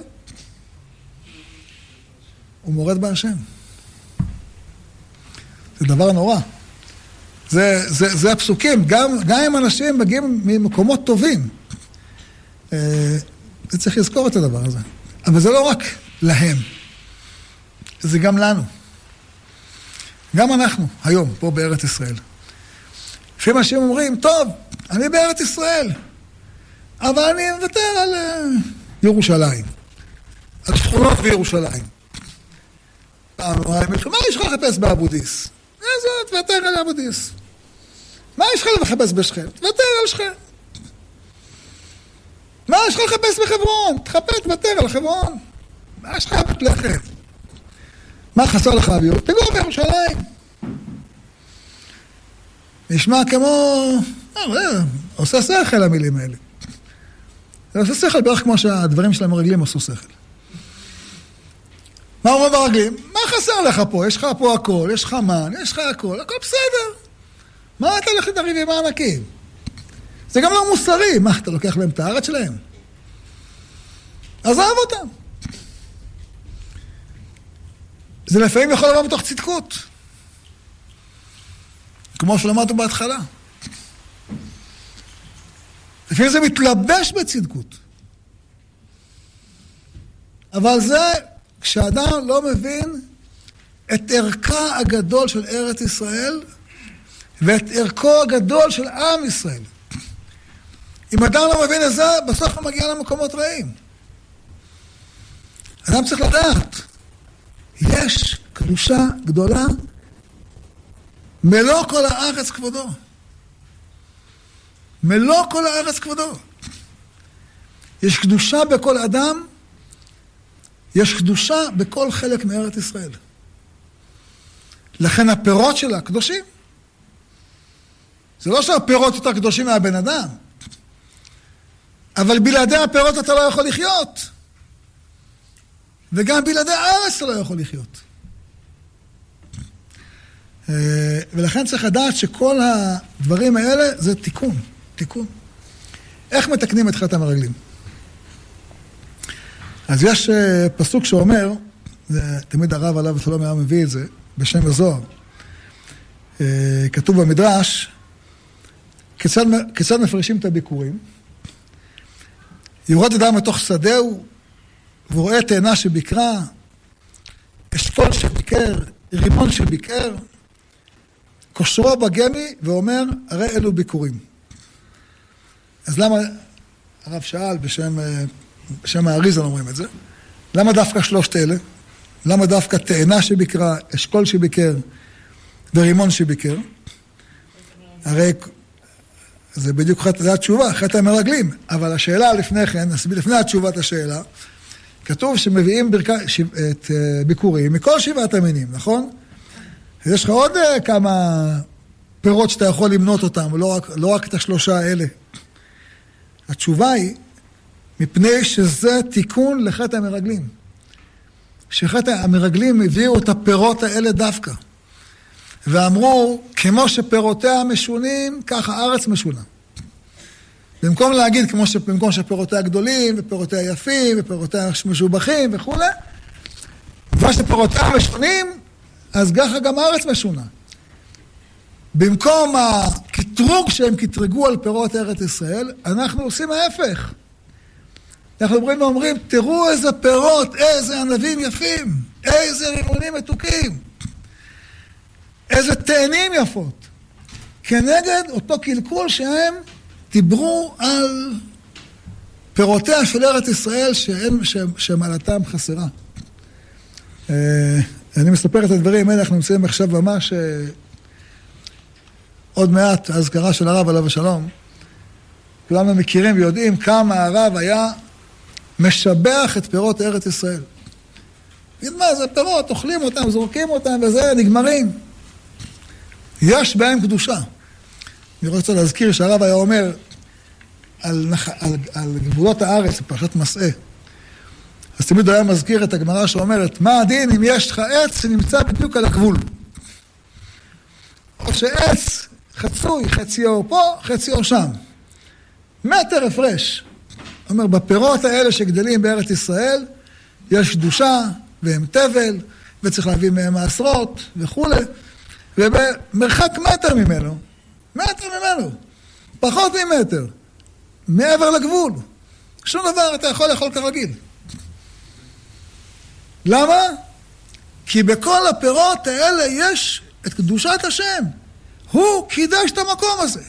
הוא מורד בהשם. זה דבר נורא. זה, זה, זה הפסוקים, גם, גם אם אנשים מגיעים ממקומות טובים. אה, זה צריך לזכור את הדבר הזה. אבל זה לא רק להם, זה גם לנו. גם אנחנו, היום, פה בארץ ישראל. לפעמים אנשים אומרים, טוב, אני בארץ ישראל, אבל אני מוותר על uh, ירושלים, על שכונות בירושלים. מה יש לך לחפש באבודיס? איזה, תוותר על אבודיס. מה יש לך לחפש בשכם? תוותר על שכם. מה יש לך לחפש בחברון? תחפש, תוותר על חברון. מה יש לך לחם? מה חסר לך אביו? תגור בירושלים. נשמע כמו... אה, אה, עושה שכל המילים האלה. זה עושה שכל בערך כמו שהדברים של המרגלים עשו שכל. מה אומרים ברגלים? מה חסר לך פה? יש לך פה הכל, יש לך מן, יש לך הכל, הכל בסדר. מה אתה הולך לריב עם הענקים? זה גם לא מוסרי. מה, אתה לוקח להם את הארץ שלהם? עזב אותם. זה לפעמים יכול לבוא מתוך צדקות. כמו שלמדנו בהתחלה. לפעמים זה מתלבש בצדקות. אבל זה כשאדם לא מבין את ערכה הגדול של ארץ ישראל ואת ערכו הגדול של עם ישראל. אם אדם לא מבין את זה, בסוף הוא מגיע למקומות רעים. אדם צריך לדעת, יש קדושה גדולה, מלוא כל הארץ כבודו. מלוא כל הארץ כבודו. יש קדושה בכל אדם, יש קדושה בכל חלק מארץ ישראל. לכן הפירות שלה קדושים. זה לא שהפירות יותר קדושים מהבן אדם, אבל בלעדי הפירות אתה לא יכול לחיות. וגם בלעדי הארץ אתה לא יכול לחיות. אה, ולכן צריך לדעת שכל הדברים האלה זה תיקון, תיקון. איך מתקנים את חטא המרגלים? אז יש אה, פסוק שאומר, זה תמיד הרב עליו ושלום היה מביא את זה, בשם הזוהר. אה, כתוב במדרש, כיצד, כיצד מפרשים את הביקורים? יורד אדם מתוך שדהו, ורואה תאנה שביקרה, אשכול שביקר, רימון שביקר, כושרו בגמי, ואומר, הרי אלו ביקורים. אז למה, הרב שאל, בשם, בשם האריזון אומרים את זה, למה דווקא שלושת אלה? למה דווקא תאנה שביקרה, אשכול שביקר ורימון שביקר? הרי זה בדיוק, זו התשובה, חטא המרגלים. אבל השאלה לפני כן, לפני התשובת השאלה, כתוב שמביאים ברכה, את אה, ביקורים מכל שבעת המינים, נכון? יש לך עוד אה, כמה פירות שאתה יכול למנות אותם, לא רק, לא רק את השלושה האלה. התשובה היא, מפני שזה תיקון לחטא המרגלים. שחטא המרגלים הביאו את הפירות האלה דווקא. ואמרו, כמו שפירותיה משונים, ככה הארץ משונה. במקום להגיד, כמו ש... במקום שפירותיה גדולים, ופירותיה יפים, ופירותיה משובחים וכולי, מה שפירותיה משונים, אז ככה גם הארץ משונה. במקום הקטרוג שהם קטרגו על פירות ארץ ישראל, אנחנו עושים ההפך. אנחנו אומרים ואומרים, תראו איזה פירות, איזה ענבים יפים, איזה רימונים מתוקים, איזה תאנים יפות. כנגד אותו קלקול שהם דיברו על פירותיה של ארץ ישראל שמעלתם חסרה. אה, אני מספר את הדברים האלה, אנחנו נמצאים עכשיו ממש אה, עוד מעט, האזכרה של הרב עליו השלום. כולנו מכירים ויודעים כמה הרב היה משבח את פירות ארץ ישראל. מה, זה פירות, אוכלים אותם, זורקים אותם וזה, נגמרים. יש בהם קדושה. אני רוצה להזכיר שהרב היה אומר על, נח... על, על גבולות הארץ, בפרשת מסעה. אז תמיד היה מזכיר את הגמרא שאומרת, מה הדין אם יש לך עץ שנמצא בדיוק על הגבול? או שעץ חצוי, חציו פה, חציו שם. מטר הפרש. אומר, בפירות האלה שגדלים בארץ ישראל, יש קדושה והם תבל, וצריך להביא מהם מעשרות וכולי, ובמרחק מטר ממנו, מטר ממנו, פחות ממטר, מעבר לגבול, שום דבר אתה יכול לאכול כרגיל. למה? כי בכל הפירות האלה יש את קדושת השם. הוא קידש את המקום הזה.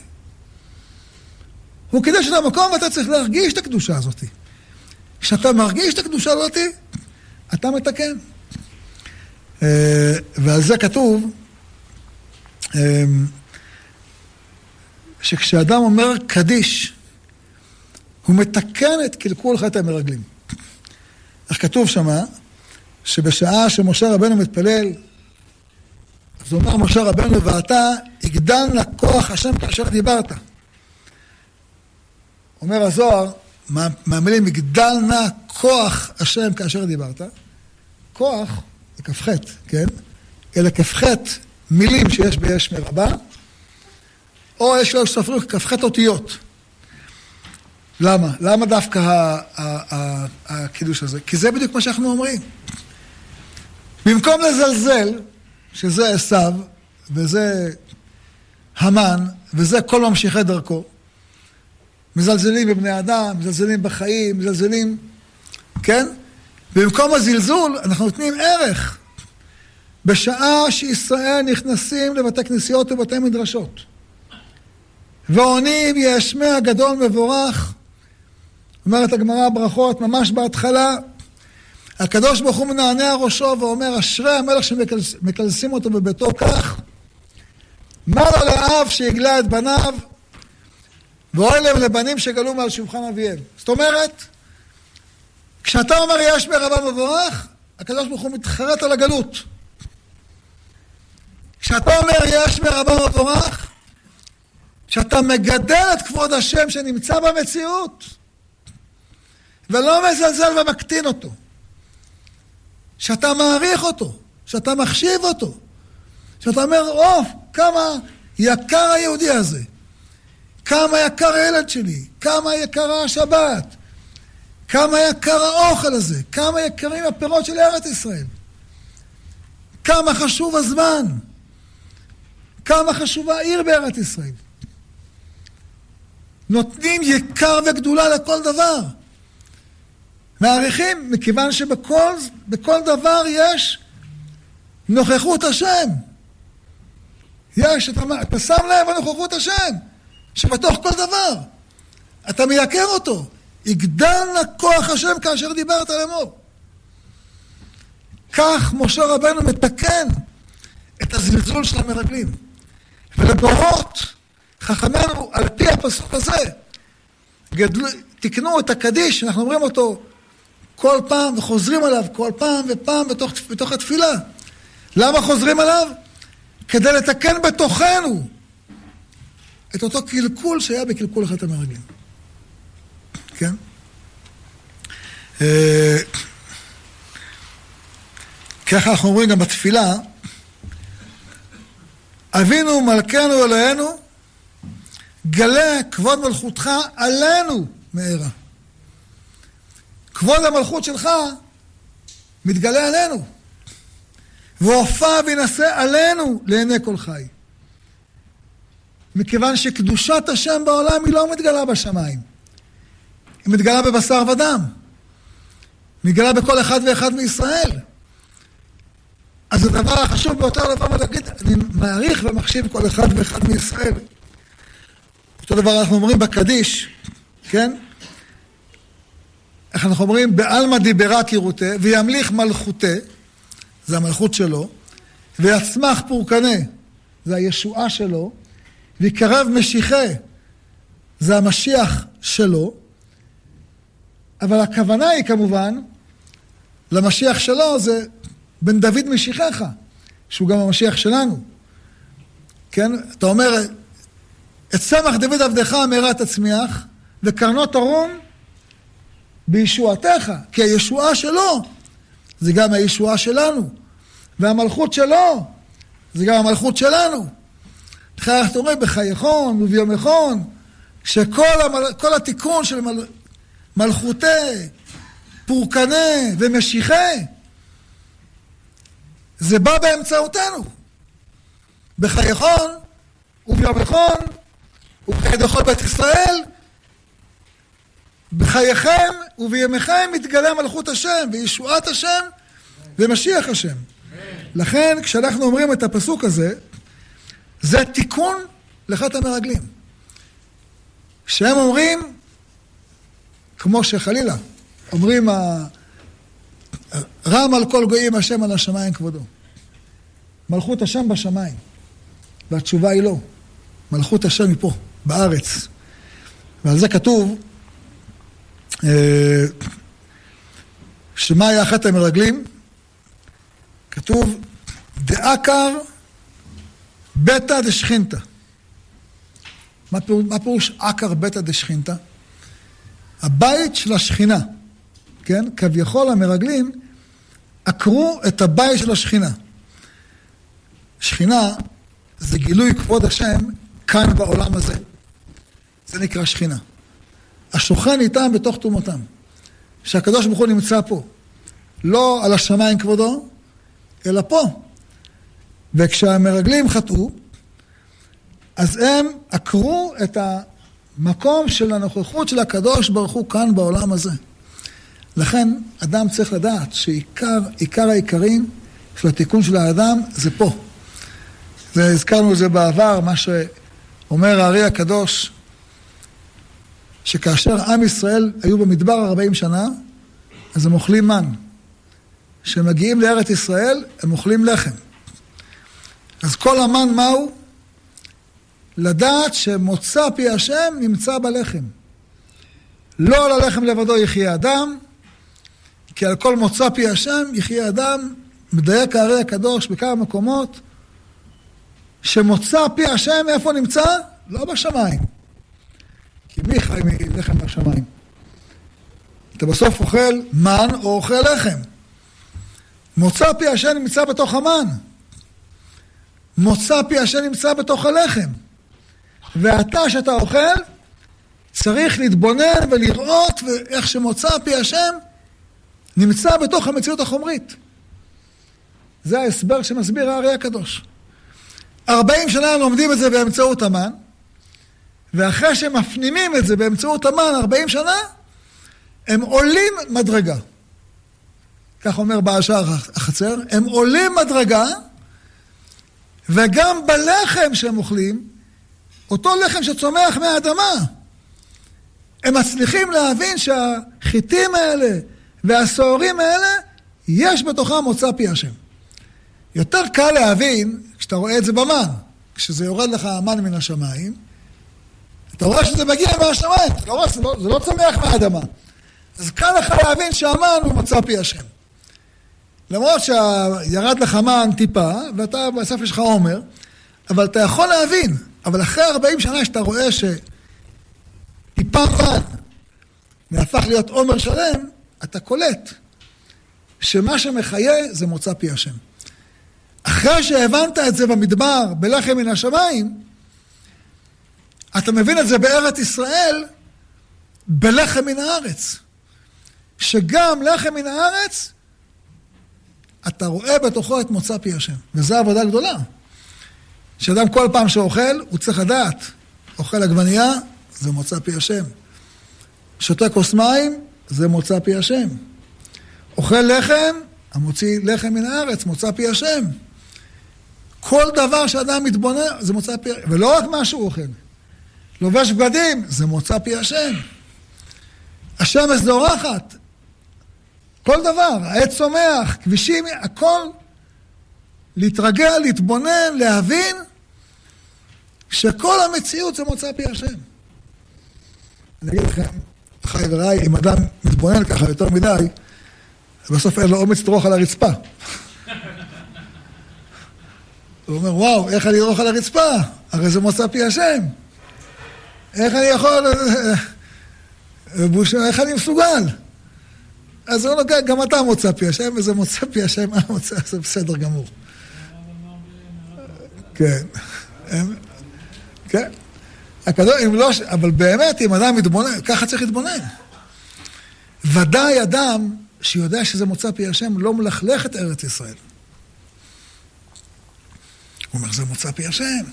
הוא קידש את המקום ואתה צריך להרגיש את הקדושה הזאת. כשאתה מרגיש את הקדושה הזאת, אתה מתקן. אה, ועל זה כתוב שכשאדם אומר קדיש, הוא מתקן את קלקול חטא המרגלים. איך כתוב שמה? שבשעה שמשה רבנו מתפלל, אז אומר משה רבנו, ואתה יגדל נא כוח השם כאשר דיברת. אומר הזוהר, מהמילים יגדל נא כוח השם כאשר דיברת, כוח זה כ"ח, כן? אלה כ"ח מילים שיש ביש מרבה, או יש כאלה שספרו כ"ח אותיות. למה? למה דווקא הקידוש הזה? כי זה בדיוק מה שאנחנו אומרים. במקום לזלזל, שזה עשיו, וזה המן, וזה כל ממשיכי דרכו, מזלזלים בבני אדם, מזלזלים בחיים, מזלזלים, כן? במקום הזלזול, אנחנו נותנים ערך. בשעה שישראל נכנסים לבתי כנסיות ובתי מדרשות, ועונים יש מאה גדול מבורך, אומרת הגמרא ברכות, ממש בהתחלה, הקדוש ברוך הוא מנענע ראשו ואומר, אשרי המלך שמקלסים אותו בביתו כך, מה לו לאב שיגלה את בניו, ואוי להם לבנים שגלו מעל שולחן אביהם. זאת אומרת, כשאתה אומר יש ברבה מבורך, הקדוש ברוך הוא מתחרט על הגלות. כשאתה אומר יש ברבה מבורך, כשאתה מגדל את כבוד השם שנמצא במציאות, ולא מזלזל ומקטין אותו, שאתה מעריך אותו, שאתה מחשיב אותו, שאתה אומר, או, כמה יקר היהודי הזה, כמה יקר הילד שלי, כמה יקרה השבת, כמה יקר האוכל הזה, כמה יקרים הפירות של ארץ ישראל, כמה חשוב הזמן, כמה חשובה העיר בארץ ישראל. נותנים יקר וגדולה לכל דבר. מעריכים, מכיוון שבכל דבר יש נוכחות השם. יש, אתה, אתה שם לב על נוכחות השם, שבתוך כל דבר. אתה מייקר אותו. יגדל נא כוח השם כאשר דיברת לאמור. כך משה רבנו מתקן את הזלזול של המרגלים. ולדורות, חכמינו, על פי הפסוק הזה, גדלו, תיקנו את הקדיש, אנחנו אומרים אותו כל פעם וחוזרים עליו כל פעם ופעם בתוך, בתוך התפילה. למה חוזרים עליו? כדי לתקן בתוכנו את אותו קלקול שהיה בקלקול אחת המרגלים. כן? אה, ככה אנחנו אומרים גם בתפילה, אבינו מלכנו אלוהינו, גלה כבוד מלכותך עלינו מהרה. כבוד המלכות שלך מתגלה עלינו. והופע וינשא עלינו לעיני כל חי. מכיוון שקדושת השם בעולם היא לא מתגלה בשמיים. היא מתגלה בבשר ודם. מתגלה בכל אחד ואחד מישראל. אז הדבר החשוב ביותר לבוא ולהגיד, אני מעריך ומחשיב כל אחד ואחד מישראל. אותו דבר אנחנו אומרים בקדיש, כן? איך אנחנו אומרים? בעלמא דיברה קירותה, וימליך מלכותה, זה המלכות שלו, ויצמח פורקנה, זה הישועה שלו, ויקרב משיחה, זה המשיח שלו, אבל הכוונה היא כמובן, למשיח שלו זה בן דוד משיחך, שהוא גם המשיח שלנו. כן? אתה אומר, את צמח דוד עבדך מהרה תצמיח, וקרנו תרום בישועתך, כי הישועה שלו זה גם הישועה שלנו, והמלכות שלו זה גם המלכות שלנו. לכן אנחנו אומרים בחייכון וביומכון, שכל המל... התיקון של מל... מלכותי, פורקני ומשיחי, זה בא באמצעותנו. בחייכון וביומכון וכעת בכל בית ישראל, בחייכם ובימיכם מתגלה מלכות השם וישועת השם ומשיח השם. לכן כשאנחנו אומרים את הפסוק הזה, זה תיקון לחטא המרגלים. שהם אומרים, כמו שחלילה, אומרים רם על כל גויים השם על השמיים כבודו. מלכות השם בשמיים. והתשובה היא לא. מלכות השם היא פה, בארץ. ועל זה כתוב אה, שמה היה חטא המרגלים? כתוב דאקר בתא דשכינתא. מה פירוש, עקר בתא דשכינתא? הבית של השכינה, כן? כביכול המרגלים עקרו את הבית של השכינה. שכינה זה גילוי כבוד השם כאן בעולם הזה. זה נקרא שכינה. השוכן איתם בתוך תומותם. שהקדוש ברוך הוא נמצא פה. לא על השמיים כבודו, אלא פה. וכשהמרגלים חטאו, אז הם עקרו את מקום של הנוכחות של הקדוש ברוך הוא כאן בעולם הזה. לכן אדם צריך לדעת שעיקר העיקרים של התיקון של האדם זה פה. זה, הזכרנו את זה בעבר, מה שאומר הארי הקדוש, שכאשר עם ישראל היו במדבר 40 שנה, אז הם אוכלים מן. כשהם מגיעים לארץ ישראל, הם אוכלים לחם. אז כל המן מהו? לדעת שמוצא פי השם נמצא בלחם. לא על הלחם לבדו יחיה אדם, כי על כל מוצא פי השם יחיה אדם, מדייק הארי הקדוש בכמה מקומות, שמוצא פי השם איפה נמצא? לא בשמיים. כי מי חי מלחם בשמיים? אתה בסוף אוכל מן או אוכל לחם. מוצא פי השם נמצא בתוך המן. מוצא פי השם נמצא בתוך הלחם. ואתה, שאתה אוכל, צריך להתבונן ולראות איך שמוצא פי השם נמצא בתוך המציאות החומרית. זה ההסבר שמסביר הארי הקדוש. ארבעים שנה לומדים את זה באמצעות המן, ואחרי שמפנימים את זה באמצעות המן ארבעים שנה, הם עולים מדרגה. כך אומר בעל שער החצר, הם עולים מדרגה, וגם בלחם שהם אוכלים, אותו לחם שצומח מהאדמה, הם מצליחים להבין שהחיטים האלה והסוהרים האלה, יש בתוכם מוצא פי השם. יותר קל להבין כשאתה רואה את זה במן, כשזה יורד לך המן מן השמיים, אתה רואה שזה מגיע מהשמיים, אתה רואה, זה לא, זה לא צומח מהאדמה. אז קל לך להבין שהמן הוא מוצא פי השם. למרות שירד לך מן טיפה, ואתה בסוף יש לך עומר, אבל אתה יכול להבין. אבל אחרי 40 שנה שאתה רואה שטיפה מן נהפך להיות עומר שלם, אתה קולט שמה שמחיה זה מוצא פי השם. אחרי שהבנת את זה במדבר, בלחם מן השמיים, אתה מבין את זה בארץ ישראל, בלחם מן הארץ. שגם לחם מן הארץ, אתה רואה בתוכו את מוצא פי השם. וזו עבודה גדולה. שאדם כל פעם שאוכל, הוא צריך לדעת. אוכל עגבנייה, זה מוצא פי השם. שותה כוס מים, זה מוצא פי השם. אוכל לחם, המוציא לחם מן הארץ, מוצא פי השם. כל דבר שאדם מתבונן, זה מוצא פי... השם. ולא רק מה שהוא אוכל. לובש בגדים, זה מוצא פי השם. השמש זורחת, כל דבר, העץ צומח, כבישים, הכל. להתרגל, להתבונן, להבין שכל המציאות זה מוצא פי השם. אני אגיד לכם, אחי ורעי, אם אדם מתבונן ככה יותר מדי, בסוף אין לו אומץ לדרוך על הרצפה. הוא אומר, וואו, איך אני אדרוך על הרצפה? הרי זה מוצא פי השם. איך אני יכול... בושה, איך אני מסוגל? אז הוא נוגע, גם אתה מוצא פי השם, וזה מוצא פי השם, מה מוצא, זה בסדר גמור. כן. כן. הקדוש, אם לא, אבל באמת, אם אדם מתבונן, ככה צריך להתבונן. ודאי אדם שיודע שזה מוצא פי השם, לא מלכלך את ארץ ישראל. הוא אומר, זה מוצא פי השם.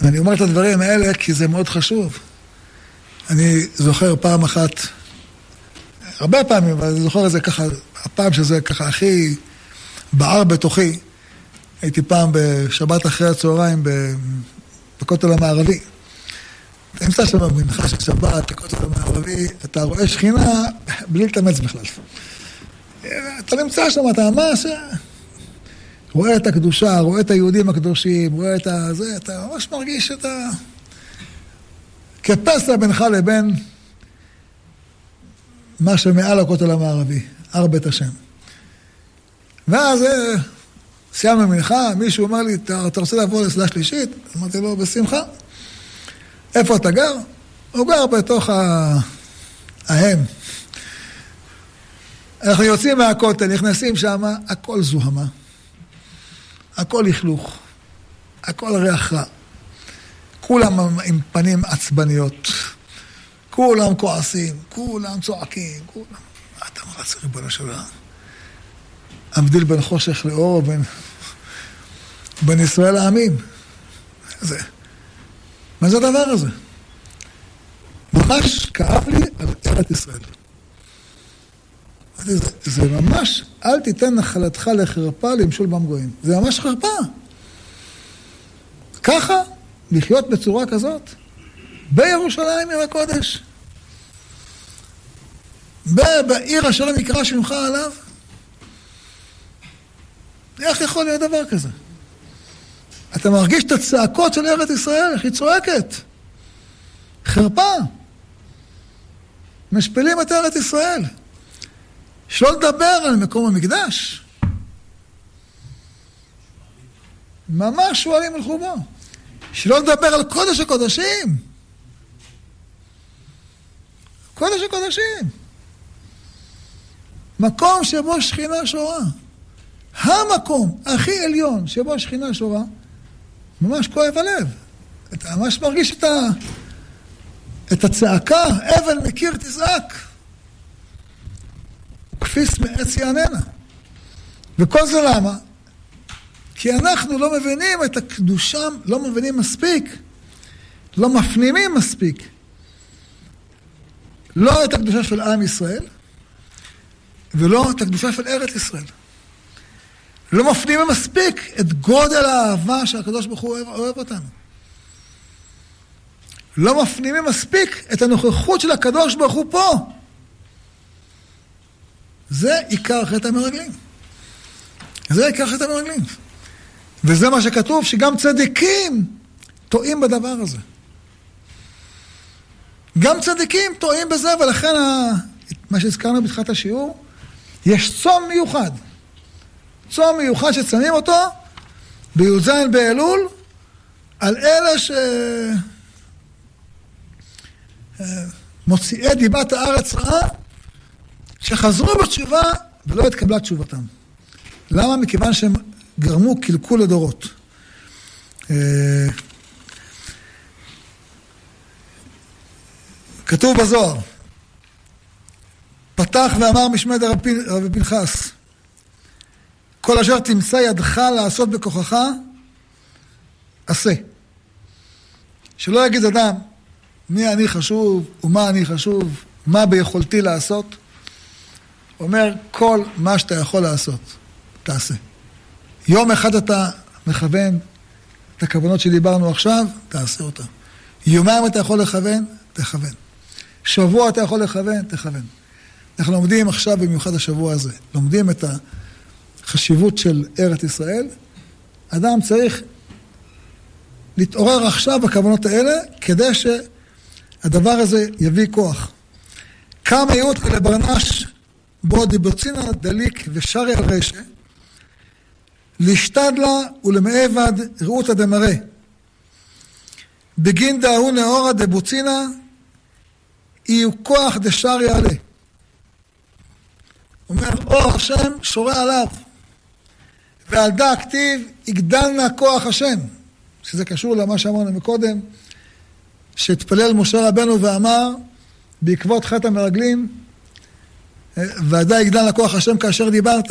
ואני אומר את הדברים האלה כי זה מאוד חשוב. אני זוכר פעם אחת, הרבה פעמים, אבל אני זוכר את זה ככה, הפעם שזה ככה הכי בער בתוכי, הייתי פעם בשבת אחרי הצהריים בכותל המערבי. נמצא שם במנחה של שבת, בכותל המערבי, אתה רואה שכינה בלי להתאמץ בכלל. אתה נמצא שם, אתה ממש רואה את הקדושה, רואה את היהודים הקדושים, רואה את הזה, אתה ממש מרגיש את ה... כפסע בינך לבין מה שמעל הכותל המערבי, הר בית השם. ואז אה, סיימנו מנחה, מישהו אמר לי, אתה, רוצה לעבור לסדה שלישית? אמרתי לו, בשמחה. איפה אתה גר? הוא גר בתוך ה... ההם. אנחנו יוצאים מהכותל, נכנסים שם, הכל זוהמה. הכל לכלוך. הכל ריח רע. כולם עם פנים עצבניות. כולם כועסים, כולם צועקים, כולם... מה אתה מרצה, ריבונו של עולם? המבדיל בין חושך לאור ובין בין ישראל לעמים. זה. מה זה הדבר הזה? ממש כאב לי על ארץ ישראל. זה, זה ממש, אל תיתן נחלתך לחרפה למשול בם גויים. זה ממש חרפה. ככה, לחיות בצורה כזאת, בירושלים עיר הקודש, בעיר אשר המקרא שמך עליו, איך יכול להיות דבר כזה? אתה מרגיש את הצעקות של ארץ ישראל, איך היא צועקת. חרפה. משפילים את ארץ ישראל. שלא לדבר על מקום המקדש. ממש שועלים על חובו. שלא לדבר על קודש הקודשים. קודש הקודשים. מקום שבו שכינה שורה. המקום הכי עליון שבו שכינה שורה, ממש כואב הלב. אתה ממש מרגיש את, ה... את הצעקה, אבל מקיר תזעק. כפיס מעץ יעננה. וכל זה למה? כי אנחנו לא מבינים את הקדושה, לא מבינים מספיק, לא מפנימים מספיק. לא את הקדושה של עם ישראל, ולא את הקדושה של ארץ ישראל. לא מפנימים מספיק את גודל האהבה שהקדוש ברוך הוא אוהב, אוהב אותנו. לא מפנימים מספיק את הנוכחות של הקדוש ברוך הוא פה. זה עיקר חטא המרגלים. זה עיקר חטא המרגלים. וזה מה שכתוב, שגם צדיקים טועים בדבר הזה. גם צדיקים טועים בזה, ולכן ה... מה שהזכרנו בתחילת השיעור, יש צום מיוחד. צום מיוחד שצמים אותו בי"ז באלול על אלה ש... אה, מוציאי דיבת הארץ רעה, שחזרו בתשובה ולא התקבלה תשובתם. למה? מכיוון שהם גרמו קלקול לדורות. אה, כתוב בזוהר, פתח ואמר משמד רבי פנחס, כל אשר תמצא ידך לעשות בכוחך, עשה. שלא יגיד אדם, מי אני חשוב ומה אני חשוב, מה ביכולתי לעשות. אומר, כל מה שאתה יכול לעשות, תעשה. יום אחד אתה מכוון את הכוונות שדיברנו עכשיו, תעשה אותן. יומיים אתה יכול לכוון, תכוון. שבוע אתה יכול לכוון, תכוון. אנחנו לומדים עכשיו, במיוחד השבוע הזה, לומדים את החשיבות של ארץ ישראל. אדם צריך להתעורר עכשיו בכוונות האלה, כדי שהדבר הזה יביא כוח. כמה יאות לברנש בו דיבוצינה דליק ושרי על רשע, לשתדלה ולמעבד ראותא דמראה. בגין דאהו נאורא דבוצינה, אי כוח דשרי עלה. אומר, אור השם שורה עליו. ועל דא כתיב, יגדלנה כוח השם. שזה קשור למה שאמרנו מקודם, שהתפלל משה רבנו ואמר, בעקבות חטא המרגלים, ועדה יגדל לכוח השם כאשר דיברת.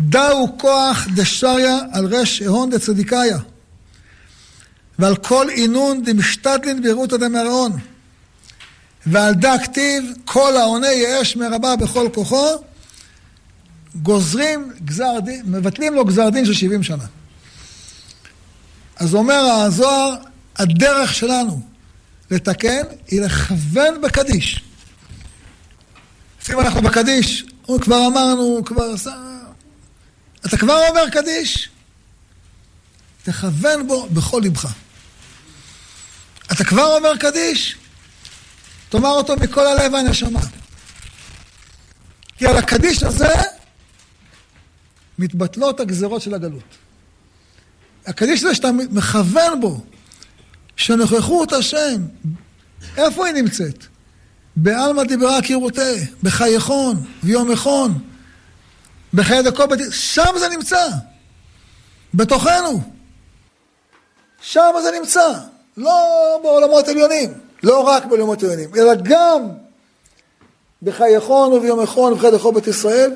דאו כוח דשריה על רש אהון דצדיקאיה, ועל כל אינון דמשתדלין ברעותא דמרעון. ועל דא כתיב, כל העונה יאש מרבה בכל כוחו, גוזרים גזר דין, מבטלים לו גזר דין של 70 שנה. אז אומר הזוהר, הדרך שלנו לתקן היא לכוון בקדיש. אם אנחנו בקדיש, הוא כבר אמרנו, כבר עשה... אתה כבר אומר קדיש, תכוון בו בכל לבך. אתה כבר אומר קדיש, תאמר אותו מכל הלב והנשמה. כי על הקדיש הזה מתבטלות הגזרות של הגלות. הקדיש הזה שאתה מכוון בו, שנוכחות השם, איפה היא נמצאת? בעלמא דיברה קירותה, בחייכון, ויום מכון, בחיי דקו. שם זה נמצא, בתוכנו. שם זה נמצא, לא בעולמות עליונים. לא רק בלימוד עליונים, אלא גם בחייכון וביום מכון ובחיי דחו בית ישראל.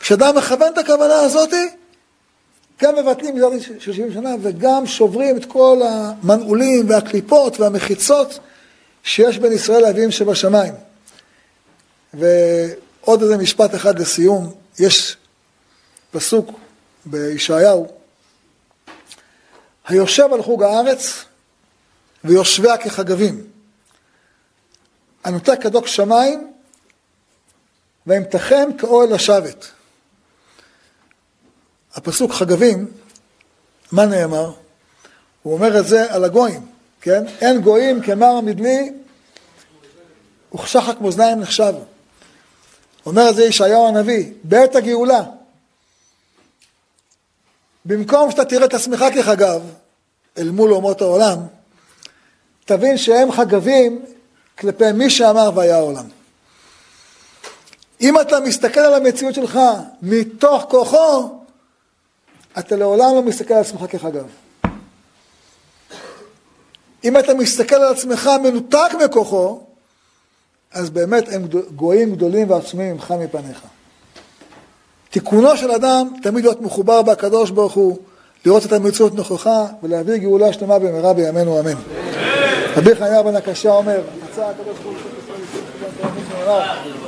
כשאדם מכוון את הכוונה הזאת, גם מבטלים גזר דין של 70 שנה וגם שוברים את כל המנעולים והקליפות והמחיצות שיש בין ישראל לאביהם שבשמיים. ועוד איזה משפט אחד לסיום, יש פסוק בישעיהו, היושב על חוג הארץ ויושביה כחגבים. הנוטה כדוק שמיים וימתחם כאוהל השבת. הפסוק חגבים, מה נאמר? הוא אומר את זה על הגויים, כן? אין גויים כמר מדלי וכשחק מאזניים נחשב. אומר את זה ישעיהו הנביא, בעת הגאולה. במקום שאתה תראה את עצמך כחגב אל מול אומות העולם, תבין שהם חגבים כלפי מי שאמר והיה העולם. אם אתה מסתכל על המציאות שלך מתוך כוחו, אתה לעולם לא מסתכל על עצמך כחגב. אם אתה מסתכל על עצמך מנותק מכוחו, אז באמת הם גויים גדולים ועצומים ממך מפניך. תיקונו של אדם תמיד להיות מחובר בהקדוש ברוך הוא, לראות את המציאות נכוחה ולהביא גאולה שלמה במהרה בימינו אמן. רבי חיה בן הקשה אומר, מצא הקדוש ברוך הוא